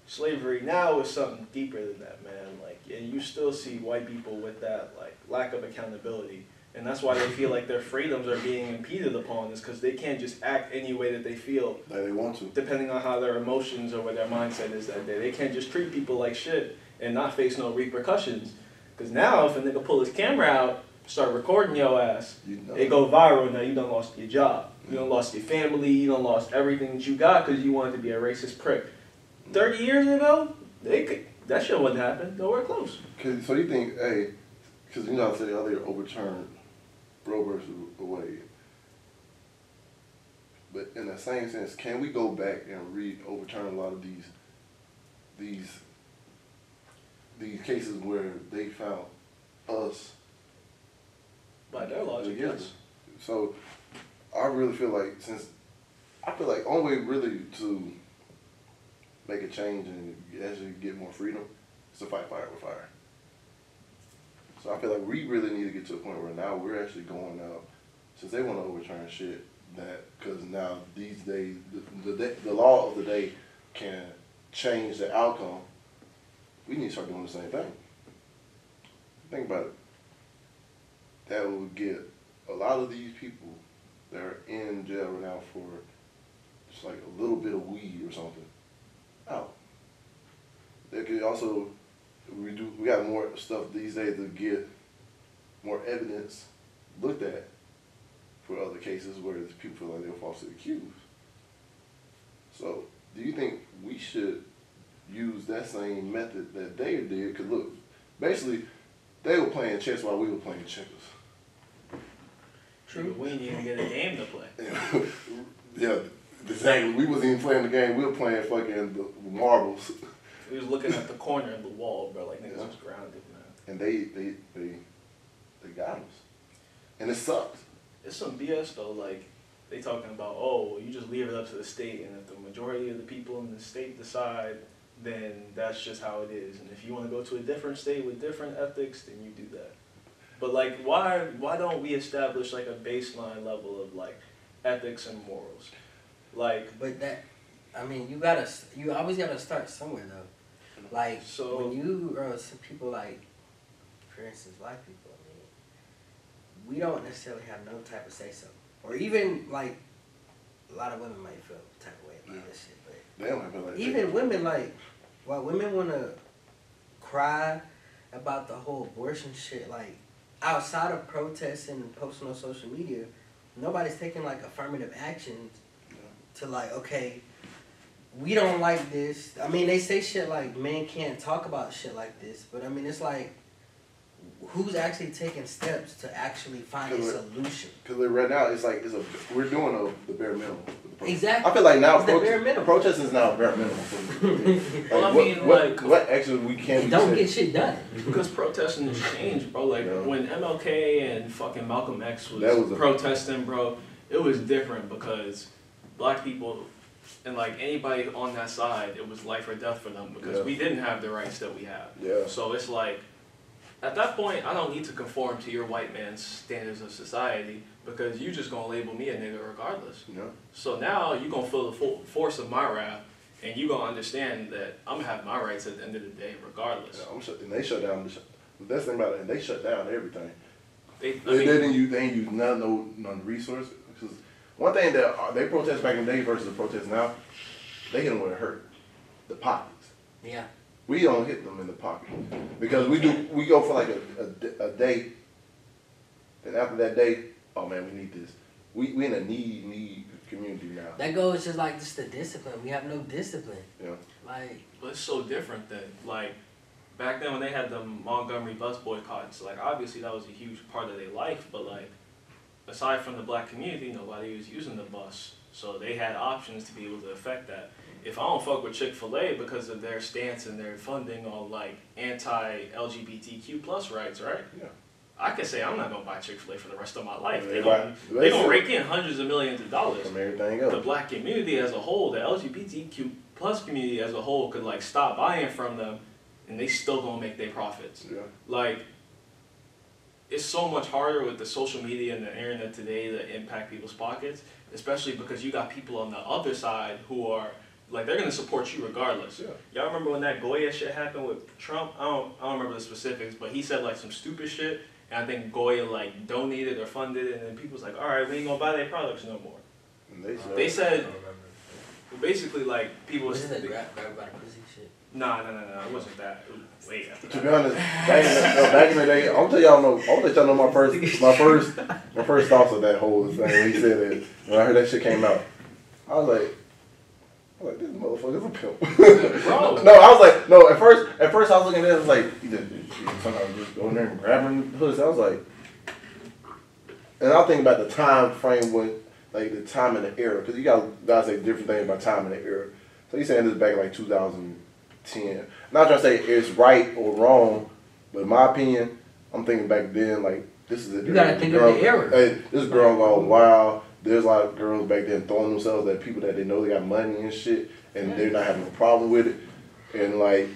Slavery now is something deeper than that, man. Like, and you still see white people with that like lack of accountability, and that's why they feel like their freedoms are being impeded upon. Is because they can't just act any way that they feel, like they want to. depending on how their emotions or what their mindset is that day. They can't just treat people like shit and not face no repercussions. Because now, if a nigga pull his camera out, start recording your ass, You know. it go viral. Now you done lost your job. You done lost your family. You done lost everything that you got because you wanted to be a racist prick. Thirty years ago, they could, that shit wouldn't happen. Nowhere close. Cause, so you think, hey, because you know I said earlier overturned Roe versus Wade. But in the same sense, can we go back and re overturn a lot of these these these cases where they found us By their logic, yes. So I really feel like since I feel like only way really to make a change and actually get more freedom It's a fight fire with fire. So I feel like we really need to get to a point where now we're actually going out, since they want to overturn shit, that because now these days the, the the law of the day can change the outcome. We need to start doing the same thing. Think about it. That would get a lot of these people that are in jail right now for just like a little bit of weed or something out. They could also we do we got more stuff these days to get more evidence looked at for other cases where people feel like they're falsely accused. So, do you think we should use that same method that they did? Because look, basically, they were playing chess while we were playing checkers. True. We didn't even get a game to play. [LAUGHS] yeah, exactly. We wasn't even playing the game. We were playing fucking the marbles, [LAUGHS] We was looking at the corner of the wall, bro. Like niggas Yeah. was grounded, man. and they they they they got us, and it sucks. It's some BS though. Like they talking about, oh, you just leave it up to the state, and if the majority of the people in the state decide, then that's just how it is. And if you want to go to a different state with different ethics, then you do that. But like, why why don't we establish like a baseline level of like ethics and morals? Like, But that, I mean, you gotta, you always gotta start somewhere though. Like So- when you uh, some people like, for instance, black people. I mean, we don't necessarily have no type of say so, or even like, a lot of women might feel type of way about this shit, but. They don't have like even women like while women want to cry about the whole abortion shit like outside of protesting and posting on social media nobody's taking like affirmative actions to like okay we don't like this i mean they say shit like men can't talk about shit like this but i mean it's like who's actually taking steps to actually find a solution Because right now it's like it's a we're doing a, the bare minimum. with the protest. Exactly. I feel like now It's the bare minimum. protest is now bare minimum. For. Like, [LAUGHS] Well, I what, mean, what, like- what actions we can not don't get shit done Because protesting has changed, bro. Like Yeah. when MLK and fucking Malcolm X was, That was a- protesting, bro, it was different because black people and like anybody on that side, it was life or death for them because Yeah. we didn't have the rights that we have. Yeah. So it's like, at that point, I don't need to conform to your white man's standards of society because you just gonna label me a nigga regardless. Know? So now you gonna feel the full force of my wrath, and you gonna understand that I'm gonna have my rights at the end of the day, regardless. Yeah, and they shut down. The the best thing about it, and they shut down everything. They, I mean, they didn't use they ain't use none no none resource. Because one thing that uh, they protest back in the day versus the protest now, they hit them where it hurt, the pockets. yeah We don't hit them in the pocket because we do. We go for like a a day, and after that day, oh man, we need this. We we in a need need community now. That goes just like just the discipline. We have no discipline. Yeah. Like But it's so different that like back then when they had the Montgomery bus boycotts. Like obviously that was a huge part of their life, but like aside from the black community, nobody was using the bus, so they had options to be able to affect that. If I don't fuck with Chick Fil A because of their stance and their funding on like anti LGBTQ plus rights, right? Yeah. I can say I'm not gonna buy Chick Fil A for the rest of my life. They They gonna, they gonna rake in hundreds of millions of dollars From everything the black community as a whole, the LGBTQ plus community as a whole could like stop buying from them and they still gonna make their profits. Yeah. Like it's so much harder with the social media and the internet today to impact people's pockets, especially because you got people on the other side who are like they're gonna support you regardless. Yeah. Y'all remember when that Goya shit happened with Trump? I don't I don't remember the specifics, but he said like some stupid shit and I think Goya like donated or funded it and then people's like, Alright, we ain't gonna buy their products no more. And they said, They said basically like people was was it the grab grab by the pussy shit? Nah, no, no, no. it wasn't that. It was way after To that. be honest, back in the, no, back in the day, I'll tell y'all know. I'll let y'all know my first, my first, my first thoughts of that whole thing. When he said that, when I heard that shit came out, I was like, I was like, this motherfucker's a pimp. Bro. [LAUGHS] no, I was like, no. At first, at first, I was looking at it, I was like, he just, he just going there and grabbing the pussy. I was like, and I think about the time frame when, like the time and the era, because you got guys say different things about time and the era. So he's saying this back in like 2010. Not trying to say it's right or wrong, but in my opinion, I'm thinking back then like this is a You gotta think of the era. Hey, this girl gone wild. There's a lot of girls back then throwing themselves at people that they know they got money and shit, and they're not having a problem with it. And like,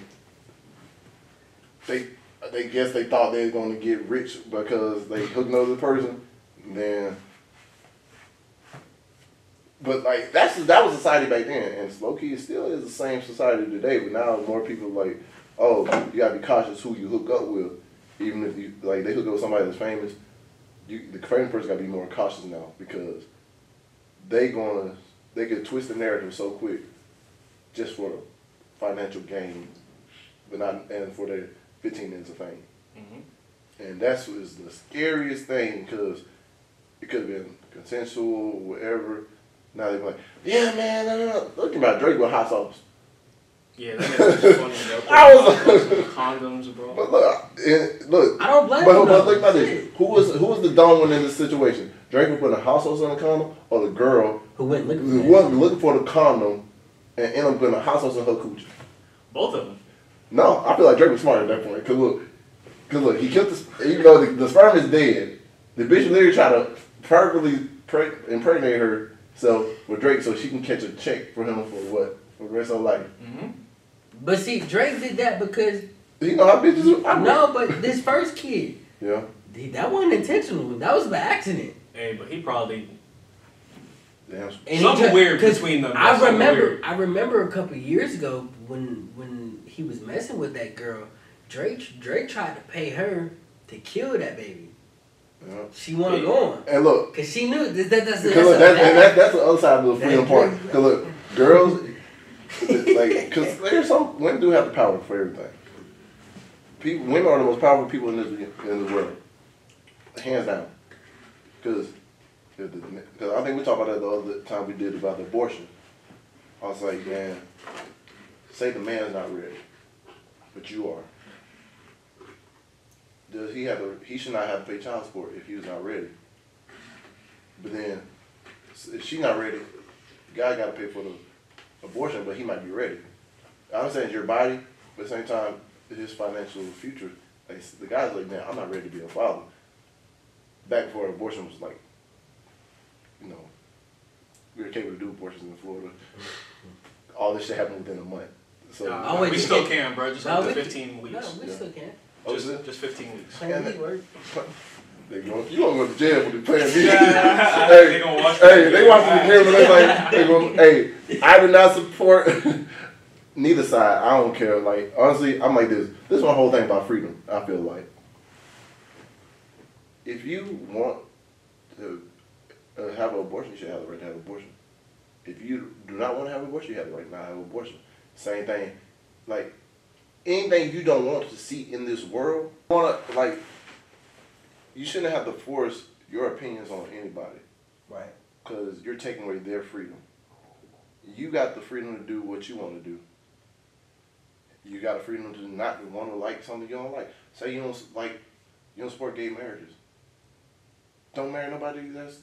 they they guess they thought they were going to get rich because they hooked another person, then. But like that's that was society back then, and low key still is the same society today. But now more people like, oh, you gotta be cautious who you hook up with, even if you like they hook up with somebody that's famous. You the famous person gotta be more cautious now because they gonna they could twist the narrative so quick, just for financial gain, but not and for their 15 minutes of fame. hmm And that's what is the scariest thing because it could have been consensual, whatever. Now they're like, yeah, man, no, no, no. Look about Drake with hot sauce. Yeah, that nigga was funny, bro. [LAUGHS] I was- condoms, bro. But look, it, look. I don't blame But, him. but though. think about this: who was who was the dumb one in this situation? Drake was putting a hot sauce on the condom, or the girl Who went looking who for wasn't looking for the condom and ended up putting a hot sauce on her coochie? Both of them. No, I feel like Drake was smart at that point. Cause look, cause look, he killed the even though the, the sperm is dead, the bitch literally tried to perfectly pre- impregnate herself with Drake so she can catch a check for him for what for the rest of her life. hmm But see, Drake did that because You know how bitches? I no, but this first kid, Yeah. he- that wasn't intentional. That was by accident. Hey, but he probably Damn. And something ju- weird 'cause between them. I remember. weird. I remember a couple years ago when when he was messing with that girl. Drake Drake tried to pay her to kill that baby. Yeah. She wanted Yeah. going And look, because she knew that, that that's, that's, because look, a that, and that, that's the other side of the freedom That- part. Because look, girls, [LAUGHS] like, because there's some women do have the power for everything. People, women are the most powerful people in this in the world, hands down. Because, because I think we talked about that the other time we did about the abortion. I was like, man, say the man's not ready, but you are. Does he have to? He should not have to pay child support if he was not ready. But then, if she's not ready, the guy got to pay for the abortion, but he might be ready. I understand it's your body, but at the same time, his financial future. Like, the guy's like, man, I'm not ready to be a father. Back before abortion was like, you know, we were capable to do abortions in Florida. All this shit happened within a month. So, Nah, wait, we you still can't- can, bro. Just No, like the 15 weeks. No, we Yeah. still can. Oh, just, is it? just 15 weeks. Plan B work. They going, you gonna go to jail for the plan B. [LAUGHS] Hey, they gonna watch Hey, the they watching the game and they like, [LAUGHS] they going, hey, I do not support [LAUGHS] neither side. I don't care. Like honestly, I'm like this. This is my whole thing about freedom. I feel like if you want to uh, have an abortion, you should have the right to have an abortion. If you do not want to have an abortion, you have the right not to have an abortion. Same thing. Like anything you don't want to see in this world, wanna like you shouldn't have to force your opinions on anybody Right. because you're taking away their freedom. You got the freedom to do what you want to do. You got the freedom to not want to like something you don't like. Say you don't like, you don't support gay marriages. Don't marry nobody that's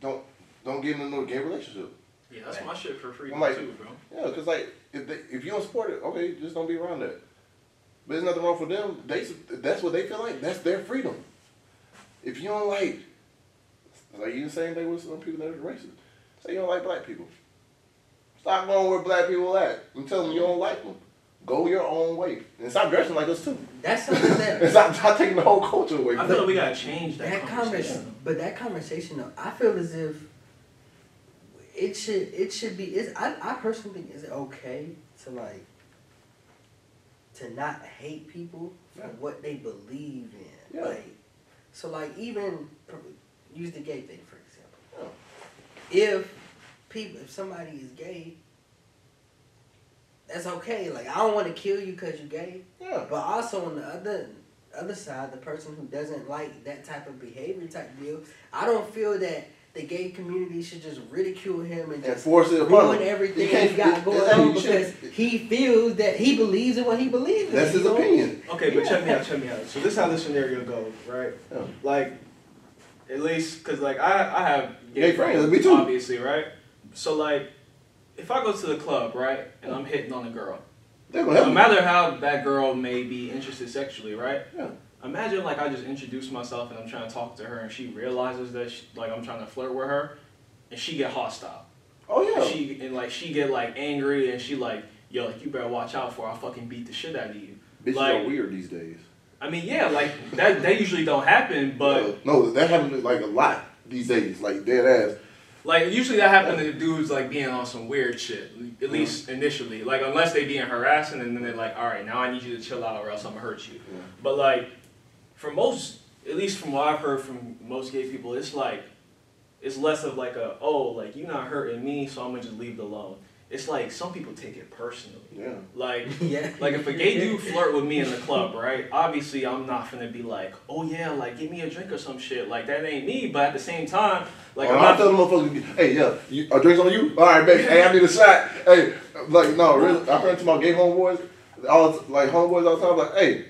don't don't get into a gay relationship. Yeah, that's my shit for freedom I'm like- too, bro. Yeah, because like if they, if you don't support it, okay, just don't be around that. But there's nothing wrong for them. They that's what they feel like. That's their freedom. If you don't like, like you the same thing with some people that are racist. Say you don't like black people. Stop going where black people at and tell them you don't like them. Go your own way and stop dressing like us too. That's [LAUGHS] something And that stop, stop taking the whole culture away. I From feel like we gotta change that, that conversation. conversation, but that conversation though, I feel as if it should it should be. Is I I personally think is it okay to like to not hate people for Yeah. what they believe in. Yeah. Like so, like even use the gay thing for example. Oh. If people, if somebody is gay. That's okay. Like I don't want to kill you because you're gay. Yeah. But also on the other other side, the person who doesn't like that type of behavior type deal, I don't feel that the gay community should just ridicule him and And just force it upon ruin them. everything You can't- he got going exactly, on because shouldn't- he feels that he believes in what he believes in. That's his you know? opinion. Okay, but Yeah. check me out, check me out. So this is how this scenario goes, right? Yeah. Like, at least, cause like I I have Gay friends, me too. obviously, right? So like, if I go to the club, right, and I'm hitting on a girl, They're gonna help no matter how that girl may be interested sexually, right? Yeah. Imagine like I just introduce myself and I'm trying to talk to her and she realizes that she, like I'm trying to flirt with her, and she get hostile. Oh And yeah. she and like she get like angry and she like yo like you better watch out for I fucking beat the shit out of you. Bitches Like- are weird these days. I mean, yeah, like that. That usually don't happen, but Uh, no, that happens like a lot these days. Like dead ass. like usually that happens to dudes like being on some weird shit. At least initially, like unless they being harassing, and then they're like, all right, now I need you to chill out, or else I'm gonna hurt you. But like, for most, at least from what I've heard from most gay people, it's like, it's less of like a oh like you're not hurting me, so I'm gonna just leave it alone. It's like some people take it personally. Yeah. Like [LAUGHS] yeah. like if a gay dude [LAUGHS] flirt with me in the club, right? Obviously, I'm not gonna be like, oh yeah, like give me a drink or some shit. Like that ain't me. But at the same time, like Like I'm oh, not. tell the motherfuckers, hey, yeah, you, a drink's on you. All right, baby. Hey, I need a shot. Hey, like no, really, I run to my gay homeboys, all like homeboys all the time. Like, hey,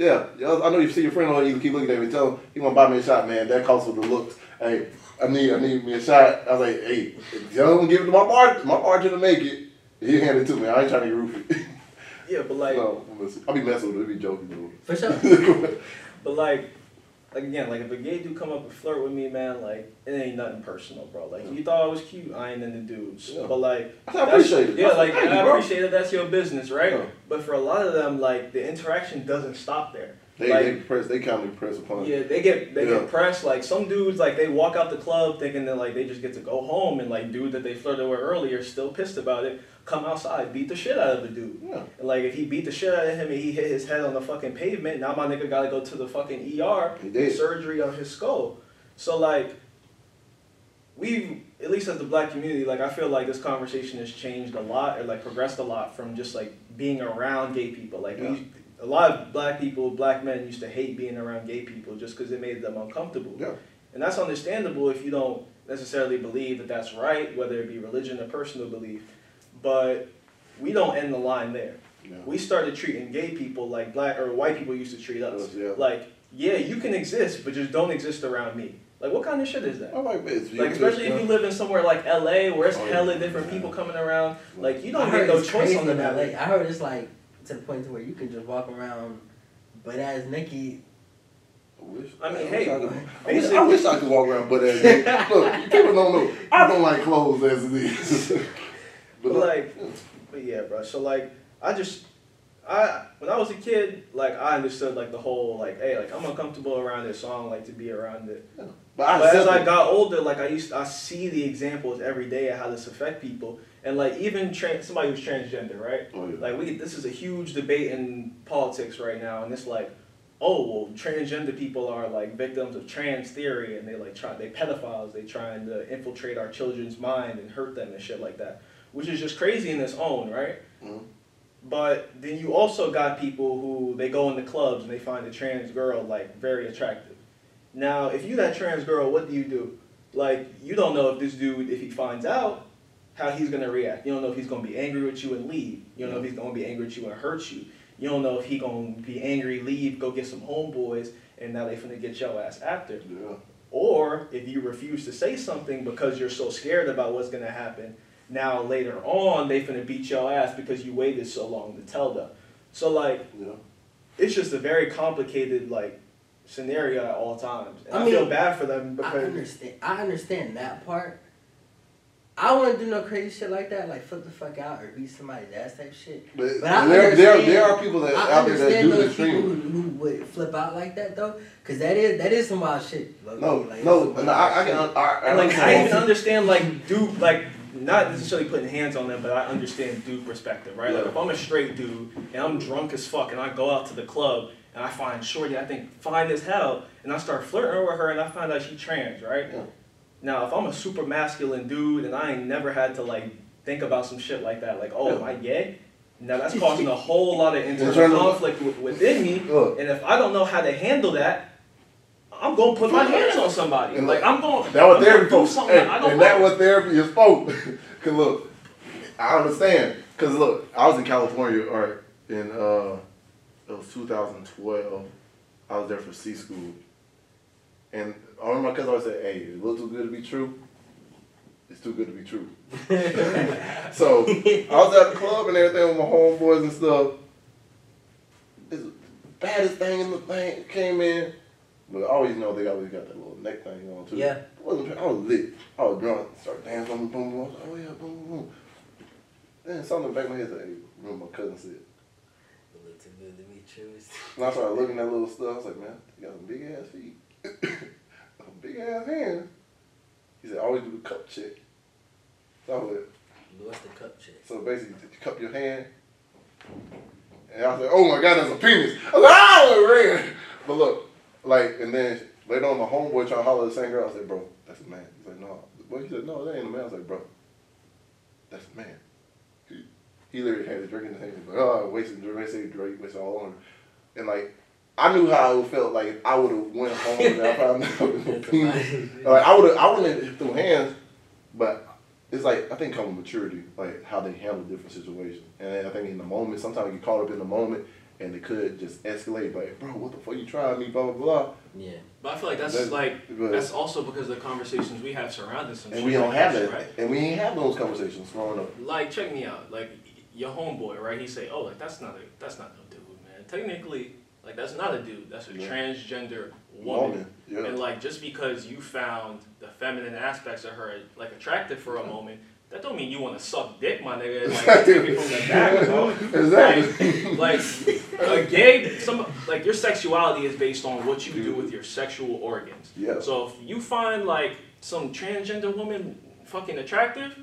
yeah, I know you see your friend on you keep looking at me. Tell him he want to buy me a shot, man. That costs for the looks. Hey, I need, I need me a shot. I was like, hey, tell him give it to my bar, my bartender make it. He handed it to me. I ain't trying to get roofie. Yeah, but like, [LAUGHS] no, I'm messing- I'll be messing with it. Be joking For sure. [LAUGHS] but like, like again, like if a gay dude come up and flirt with me, man, like it ain't nothing personal, bro. Like you thought I was cute, I ain't into dudes. Yeah. But like, I appreciate it. Yeah, like Thank I appreciate it. That's your business, right? Yeah. But for a lot of them, like the interaction doesn't stop there. They, Like- they press, they kind of press upon. Yeah, they get they Yeah. get pressed. Like some dudes, like they walk out the club thinking that like they just get to go home, and like dude that they flirted with earlier, still pissed about it, come outside, beat the shit out of the dude. Yeah. And like if he beat the shit out of him and he hit his head on the fucking pavement, now my nigga gotta go to the fucking ER, surgery on his skull. So like, we at least as the black community, like I feel like this conversation has changed a lot or like progressed a lot from just like being around gay people. Like Yeah. we, a lot of black people, black men used to hate being around gay people just because it made them uncomfortable. Yeah. And that's understandable if you don't necessarily believe that that's right, whether it be religion or personal belief. But we don't end the line there. Yeah. We started treating gay people like black or white people used to treat us. Yeah. Like, yeah, you can exist, but just don't exist around me. Like, what kind of shit is that? I'm like, bitch. Like, especially if you live in somewhere like LA where it's Oh, hella different people coming around. Like, you don't heard get no choice on the in LA. matter. I heard it's like to the point to where you can just walk around butt ass Nikki. I wish. I mean, wish hey, I, could, [LAUGHS] I, wish, I wish I could walk around butt ass. Look, people don't know. I don't like clothes as it is. [LAUGHS] But like, but yeah, bro. So like, I just, I when I was a kid, like I understood like the whole like, hey, like I'm uncomfortable around this, so I don't like to be around it. but I But as I got older, like I used, I see the examples every day of how this affect people, and like even trans, somebody who's transgender, right? Oh, yeah. Like we, this is a huge debate in politics right now, and it's like, oh well, transgender people are like victims of trans theory, and they like try, they pedophiles, they trying to infiltrate our children's mind and hurt them and shit like that, which is just crazy in its own, right? Mhm. But then you also got people who they go into clubs and they find a trans girl like very attractive. Now, if you that trans girl, what do you do? Like, you don't know if this dude, if he finds out, how he's gonna react. You don't know if he's gonna be angry with you and leave. You don't know if he's gonna be angry with you and hurt you. You don't know if he gonna be angry, leave, go get some homeboys, and now they finna get your ass after. Yeah. Or if you refuse to say something because you're so scared about what's gonna happen, now later on they finna beat your ass because you waited so long to tell them. So like Yeah. it's just a very complicated like scenario at all times. And I I, mean, feel bad for them I because understand. I understand that part. I wouldn't do no crazy shit like that, like flip the fuck out or beat somebody's ass type shit. But, But I there, there, there are people that I out there that understand do the those people who, who would flip out like that though, cause that is that is some wild shit. low-key, No, like, no, that's no, I, I can. shit. I, I And, like I even understand. understand like dude like not necessarily putting hands on them, but I understand dude perspective, right? Like if I'm a straight dude and I'm drunk as fuck and I go out to the club and I find Shorty, I think fine as hell, and I start flirting with her and I find out she trans, right? Yeah. Now if I'm a super masculine dude and I ain't never had to like think about some shit like that, like oh am I gay? Now that's causing a whole lot of Internal- conflict within me, and if I don't know how to handle that. I'm gonna put my hands on somebody. And like I'm going. that what I'm therapy something Hey, that and that like. what therapy is for. [LAUGHS] Cause look, I understand. Cause look, I was in California or in uh, it was 2012. I was there for C school, and I remember my cousin always said, "Hey, a little too good to be true. It's too good to be true." [LAUGHS] so I was at the club and everything with my homeboys and stuff. It's the baddest thing in the thing came in. But I always know they always got that little neck thing on too. Yeah. I wasn't. I was lit. I was drunk. Started dancing. Boom, boom, boom. I was like, oh yeah, boom, boom, boom. Then something in the back of my head said, "Hey, remember my cousin said." A little too good to be true. And I started looking at little stuff. I was like, man, you got some big ass feet, [COUGHS] some big ass hands. He said, always do the cup check. So I was like, What's the cup check? so basically, you cup your hand. And I was like, oh my god, that's a penis. I was like, ah, oh, it ran. But look, like, and then later on, my homeboy trying to holler at the same girl. I said, bro, that's a man. He's like, no. Well, he said, no, that ain't a man. I was like, bro, that's a man. He, he literally had a drink in his hand. He's like, oh, wasting drink, wasting drink, wasting all on him. And like, I knew how it felt like I would have went home and I probably would have That's penis. amazing. Like I would have, I wouldn't have them hands, but it's like I think coming with maturity, like how they handle different situations. And I think in the moment, sometimes you get caught up in the moment, and it could just escalate. Like, bro, what the fuck you trying me? Blah blah blah. Yeah. But I feel like that's That- like but- that's also because of the conversations we have surrounding some And shit we don't like have shit, that, right? and we ain't have those conversations growing up. Like check me out, like your homeboy, right? He say, oh, like that's not a that's not no dude, man. Technically, like that's not a dude. That's a Yeah. transgender woman. Woman, yeah. And like just because you found the feminine aspects of her like attractive for a moment, that don't mean you want to suck dick, my nigga. [LAUGHS] Like take it from the back, bro. [LAUGHS] Exactly. Like a gay, some like your sexuality is based on what you do with your sexual organs. Yeah. So if you find like some transgender woman fucking attractive,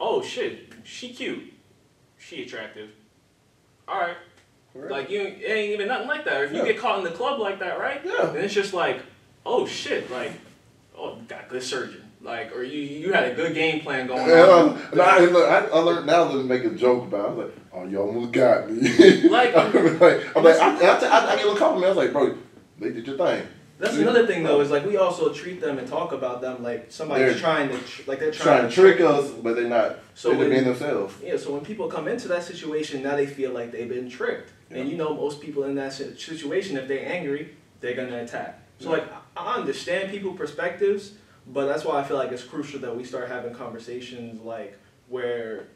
oh shit, she cute, she attractive. All right, Right. like you it ain't even nothing like that. If you Yeah. get caught in the club like that, right? Yeah. Then it's just like, oh shit, like, oh, got good surgeon, like, or you you had a good game plan going Yeah, on. Um, no, I, look, I, I learned now to make a joke about. it. I was like, "Oh, you almost got me." [LAUGHS] Like- [LAUGHS] I'm like, I'm like, I, I, I, I get a compliment. I was like, "Bro, they did your thing." That's another thing though, is like we also treat them and talk about them like somebody's They're trying to, tr- like they're Trying trying, to trick us, but they're not. So they're when- being themselves. Yeah, so when people come into that situation, now they feel like they've been tricked. And you know, most people in that situation, if they're angry, they're gonna attack. So Yeah. like, I I understand people perspectives, but that's why I feel like it's crucial that we start having conversations like where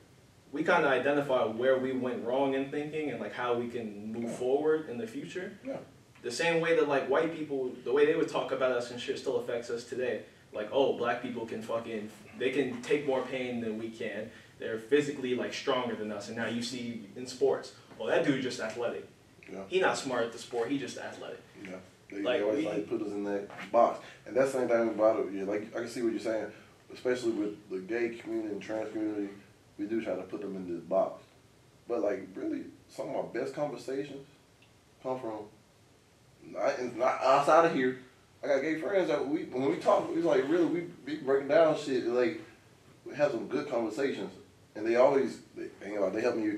we kind of identify where we went wrong in thinking and like how we can move forward in the future. Yeah. The same way that like white people, the way they would talk about us and shit still affects us today. Like, oh, black people can fucking, they can take more pain than we can. They're physically like stronger than us. And now you see in sports, well, that dude just athletic. Yeah. He not smart at the sport. He just athletic. Yeah, they, Like, they always we- like put us in that box, and that's the same thing about it. Yeah, like I can see what you're saying, especially with the gay community and trans community. We do try to put them in this box, but like really, some of our best conversations come from not, not outside of here. I got gay friends that we when we talk, it's like really we be breaking down shit. Like we have some good conversations, and they always they, you know, they help me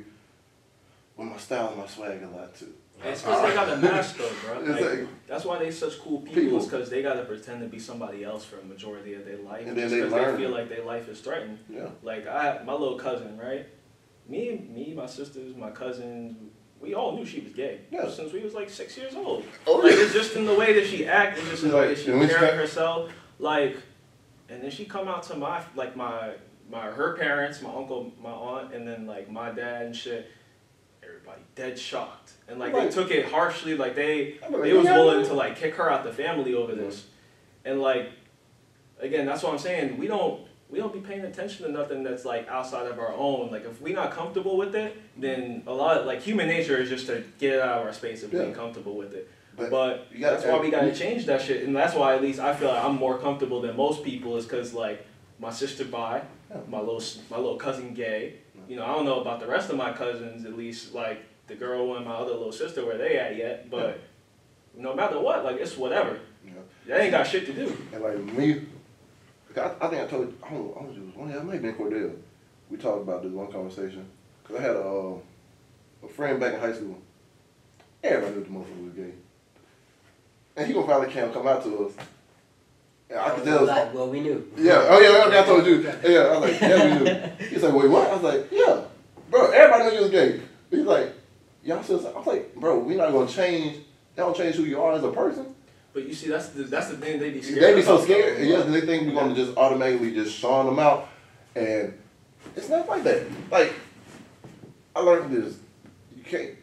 with my style and my swag a lot too. And it's because they got a mask though, bro. Like, like- that's why they such cool people. People. Is because they got to pretend to be somebody else for a majority of their life. And then they learn. feel like their life is threatened. Yeah. Like I, my little cousin, right? Me, me, my sisters, my cousins, we all knew she was gay Yeah. since we was like six years old. Oh, like yeah. it's just in the way that she act, it's just in the way that she carried herself. Like, and then she come out to my like my my her parents, my uncle, my aunt, and then like my dad and shit. Everybody dead shocked, and like they took it harshly. Like they like, they was yeah. willing to like kick her out the family over this, mm-hmm. and like again, that's what I'm saying. We don't we don't be paying attention to nothing that's like outside of our own. Like if we're not comfortable with it, then a lot like human nature is just to get out of our space if we Yeah. ain't comfortable with it. But But you gotta that's why we gotta change that shit, and that's why at least I feel like I'm more comfortable than most people is because like my sister bi, my little my little cousin gay. You know I don't know about the rest of my cousins. At least like the girl and my other little sister where they at yet. But no matter what, like it's whatever. Yeah. They ain't got shit to do. And like me, I, I think I told you, I don't know, I don't know, it was one, yeah, it might have been Cordell. We talked about this one conversation. Cause I had a, uh, a friend back in high school. Everybody knew the motherfucker was gay. And he gonna finally come come out to us. And I could tell. Like, well, we knew. Yeah, oh yeah, yeah, I told you. [LAUGHS] Yeah, I was like, yeah, we knew. He's like, wait, what? I was like, yeah, bro, everybody you was gay. He's like, y'all still, I was like, bro, we're not gonna change, that don't change who you are as a person. But you see, that's the that's the thing they be scared. They be so scared. Yeah, they think we're gonna just automatically just shine them out, and it's not like that. Like I learned this, you can't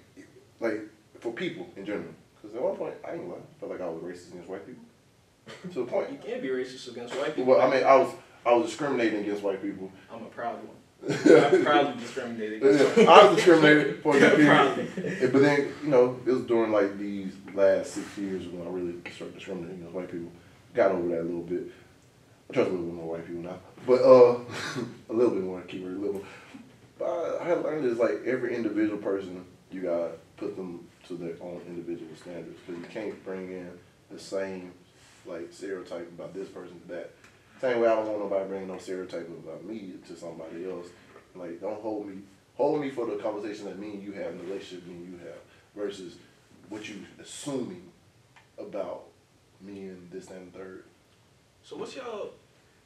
like for people in general. Because at one point I ain't lying. I felt like I was racist against white people. to a point. You can't be racist against white people. Well, I mean, I was I was discriminating against white people. I'm a proud one. I proudly discriminated. Yeah, I was discriminated for the [LAUGHS] period. But then, you know, it was during like these last six years when I really started discriminating against white people. Got over that a little bit. I trust a little bit more white people now. But uh [LAUGHS] a little bit more keyword a little. But I, I learned is like every individual person you gotta put them to their own individual standards. Because you can't bring in the same like stereotype about this person to that. Same way I don't want nobody bringing no stereotype about me to somebody else. Like don't hold me hold me for the conversation that me and you have and the relationship me and you have versus what you assuming about me and this and third. So what's y'all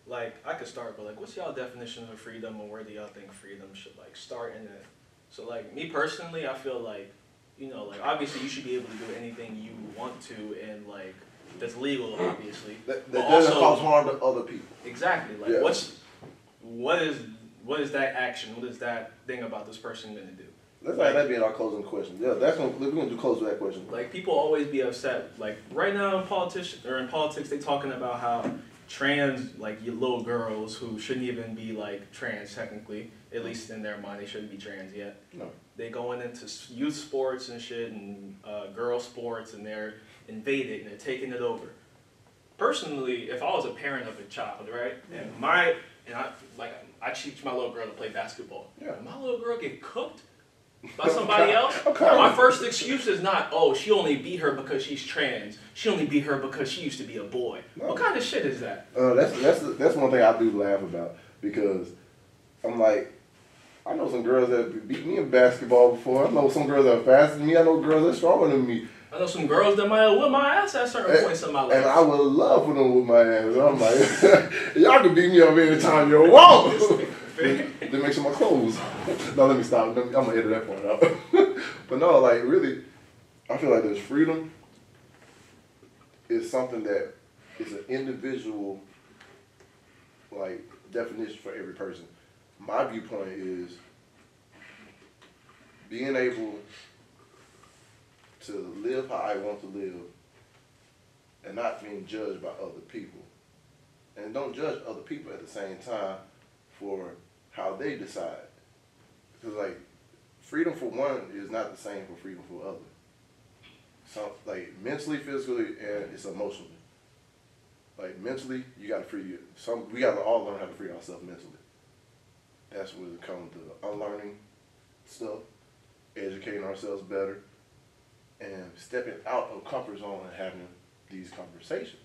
like? I could start, but like, what's y'all definition of freedom, and where do y'all think freedom should like start in it? So like me personally, I feel like you know, like obviously you should be able to do anything you want to, and like that's legal, obviously. That, that doesn't also- cause harm to other people. Exactly. Like Yeah. what's what is what is that action? What is that thing about this person gonna do? Let's like that being our closing question. Yeah, that's gonna we're gonna do close with that question. Like people always be upset. Like right now in politics or in politics, they talking about how trans like your little girls who shouldn't even be like trans technically, at least in their mind, they shouldn't be trans yet. No. They going into youth sports and shit and uh, girl sports and they're invaded and they're taking it over. Personally, if I was a parent of a child, right, and my and I like I teach my little girl to play basketball. Yeah. And my little girl get cooked [LAUGHS] by somebody else. Okay. My first excuse is not, oh, she only beat her because she's trans. She only beat her because she used to be a boy. No. What kind of shit is that? Uh, that's that's that's one thing I do laugh about because I'm like, I know some girls that beat me in basketball before. I know some girls that are faster than me. I know girls that are stronger than me, I know some girls that might have whipped my ass at certain And- points in my life. and I would love for them with my ass. I'm like, [LAUGHS] y'all can beat me up anytime you want. [LAUGHS] then make sure my clothes. [LAUGHS] no, let me stop. Let me- I'm gonna edit that part out. but no, like really, I feel like there's freedom. Is something that is an individual, like definition for every person. My viewpoint is being able to live how I want to live, and not being judged by other people. And don't judge other people at the same time for how they decide. Because like freedom for one is not the same for freedom for other. So like mentally, physically, and it's emotionally. Like mentally, you gotta free you. Some we gotta all learn how to free ourselves mentally. That's where it comes to unlearning stuff, educating ourselves better, and stepping out of comfort zone and having these conversations.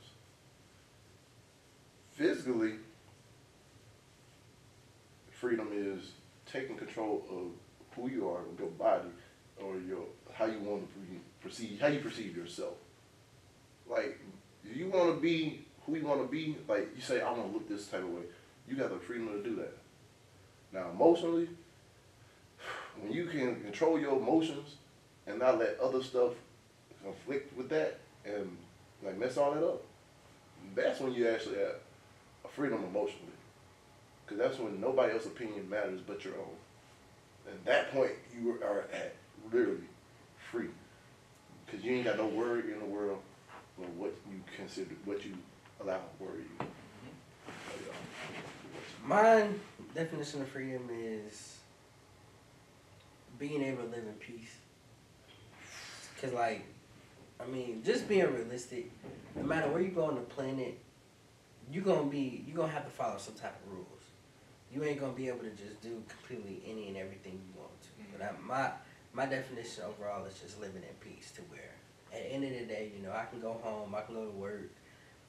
Physically, freedom is taking control of who you are, your body, or your how you want to perceive, how you perceive yourself. Like, you want to be who you want to be, like you say, I want to look this type of way. You got the freedom to do that. Now, emotionally, [SIGHS] when you can control your emotions and not let other stuff conflict with that and like mess all that up, that's when you actually have a freedom emotionally. Because that's when nobody else's opinion matters but your own. At that point, you are at literally free. Because you ain't got no worry in the world of what you consider, what you allow to worry you. My definition of freedom is being able to live in peace. Cause like, I mean, just being realistic. No matter where you go on the planet, you gonna be you gonna have to follow some type of rules. You ain't gonna be able to just do completely any and everything you want to. But I, my my definition overall is just living in peace. To where at the end of the day, you know, I can go home, I can go to work,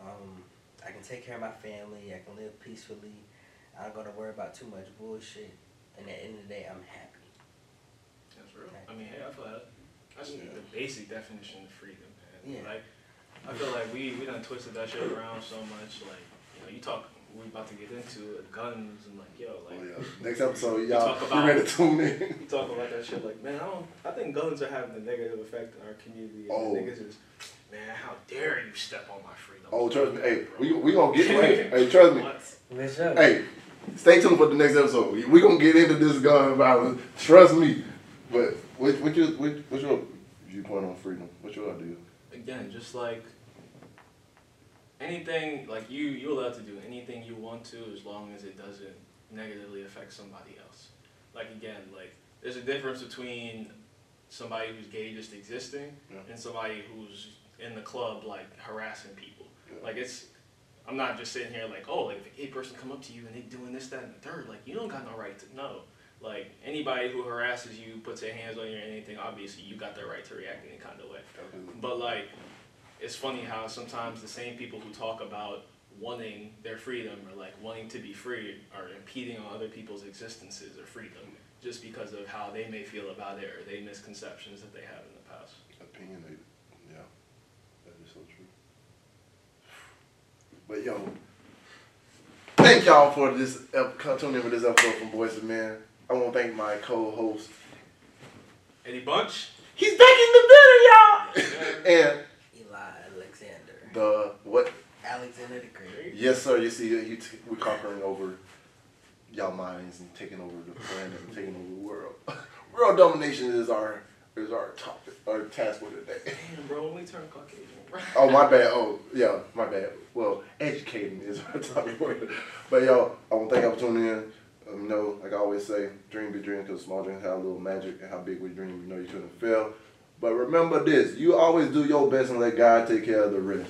um, I can take care of my family, I can live peacefully. I don't gotta worry about too much bullshit. And at the end of the day, I'm happy. That's real. I mean, hey, I feel that. That's Yeah. the basic definition of freedom, man. Yeah. Like, I feel like we we done twisted that shit around so much. Like, you know, you talk. We about to get into it, guns and like, yo, Oh like. yeah. [LAUGHS] Next episode, y'all talk you about- ready to tune in. [LAUGHS] You talk about that shit like, man, I don't. I think guns are having a negative effect in our community. And Oh. niggas is, man, how dare you step on my freedom? Oh, trust me. Hey, we we gonna get [LAUGHS] hey, hey, trust me. What? Let's. Hey, stay tuned for the next episode. We, we gonna get into this gun violence. Trust me. But what what your what, what's your viewpoint on freedom? What's your idea? Again, just like anything, like you, you're allowed to do anything you want to as long as it doesn't negatively affect somebody else. Like again, like there's a difference between somebody who's gay just existing Yeah. and somebody who's in the club like harassing people. Yeah. Like it's I'm not just sitting here like, oh, like if a gay person come up to you and they doing this, that, and the third, like you don't got no right to know. Like anybody who harasses you, puts their hands on you or anything, obviously you got the right to react in any kind of way. But like, it's funny how sometimes the same people who talk about wanting their freedom or like wanting to be free are impeding on other people's existences or freedom just because of how they may feel about it or they misconceptions that they have in the past. Opinionated. Yeah. That is so true. But yo, thank y'all for this tuning in for this episode from Boys and Men. I want to thank my co-host. Eddie Bunch? He's back in the building, y'all. [LAUGHS] and Eli Alexander. the what? Alexander the Great. Yes, sir. You see, you t- we're conquering over y'all minds and taking over the planet and taking over the world. [LAUGHS] world domination is our is our topic, our task for today. Damn, [LAUGHS] bro, when we turn Caucasian, bro. Oh, my bad. Oh, yeah, my bad. Well, educating is our topic for today. But y'all, I want to thank y'all for tuning in. Um, you know, like I always say, dream big dream because small dreams have a little magic, and how big we dream, we know you shouldn't fail. But remember this: you always do your best and let God take care of the rest.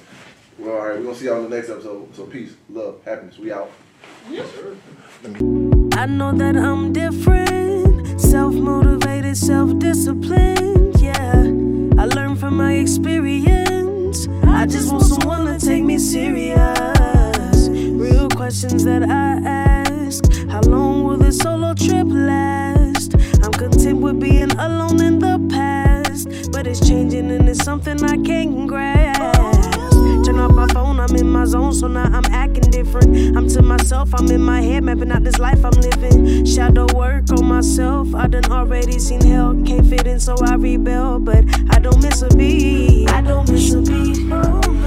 Well, all right, we're gonna see y'all in the next episode. So peace, love, happiness. We out. Yes, sir. I know that I'm different, self motivated, self disciplined. Yeah, I learned from my experience. I just want someone to take me serious. Real questions that I ask How long will this solo trip last? I'm content with being alone in the past, but it's changing and it's something I can't grasp. Phone, I'm in my zone, so now I'm acting different. I'm to myself, I'm in my head, mapping out this life I'm living. Shadow work on myself, I done already seen hell, can't fit in, so I rebel, but I don't miss a beat. I don't miss a beat.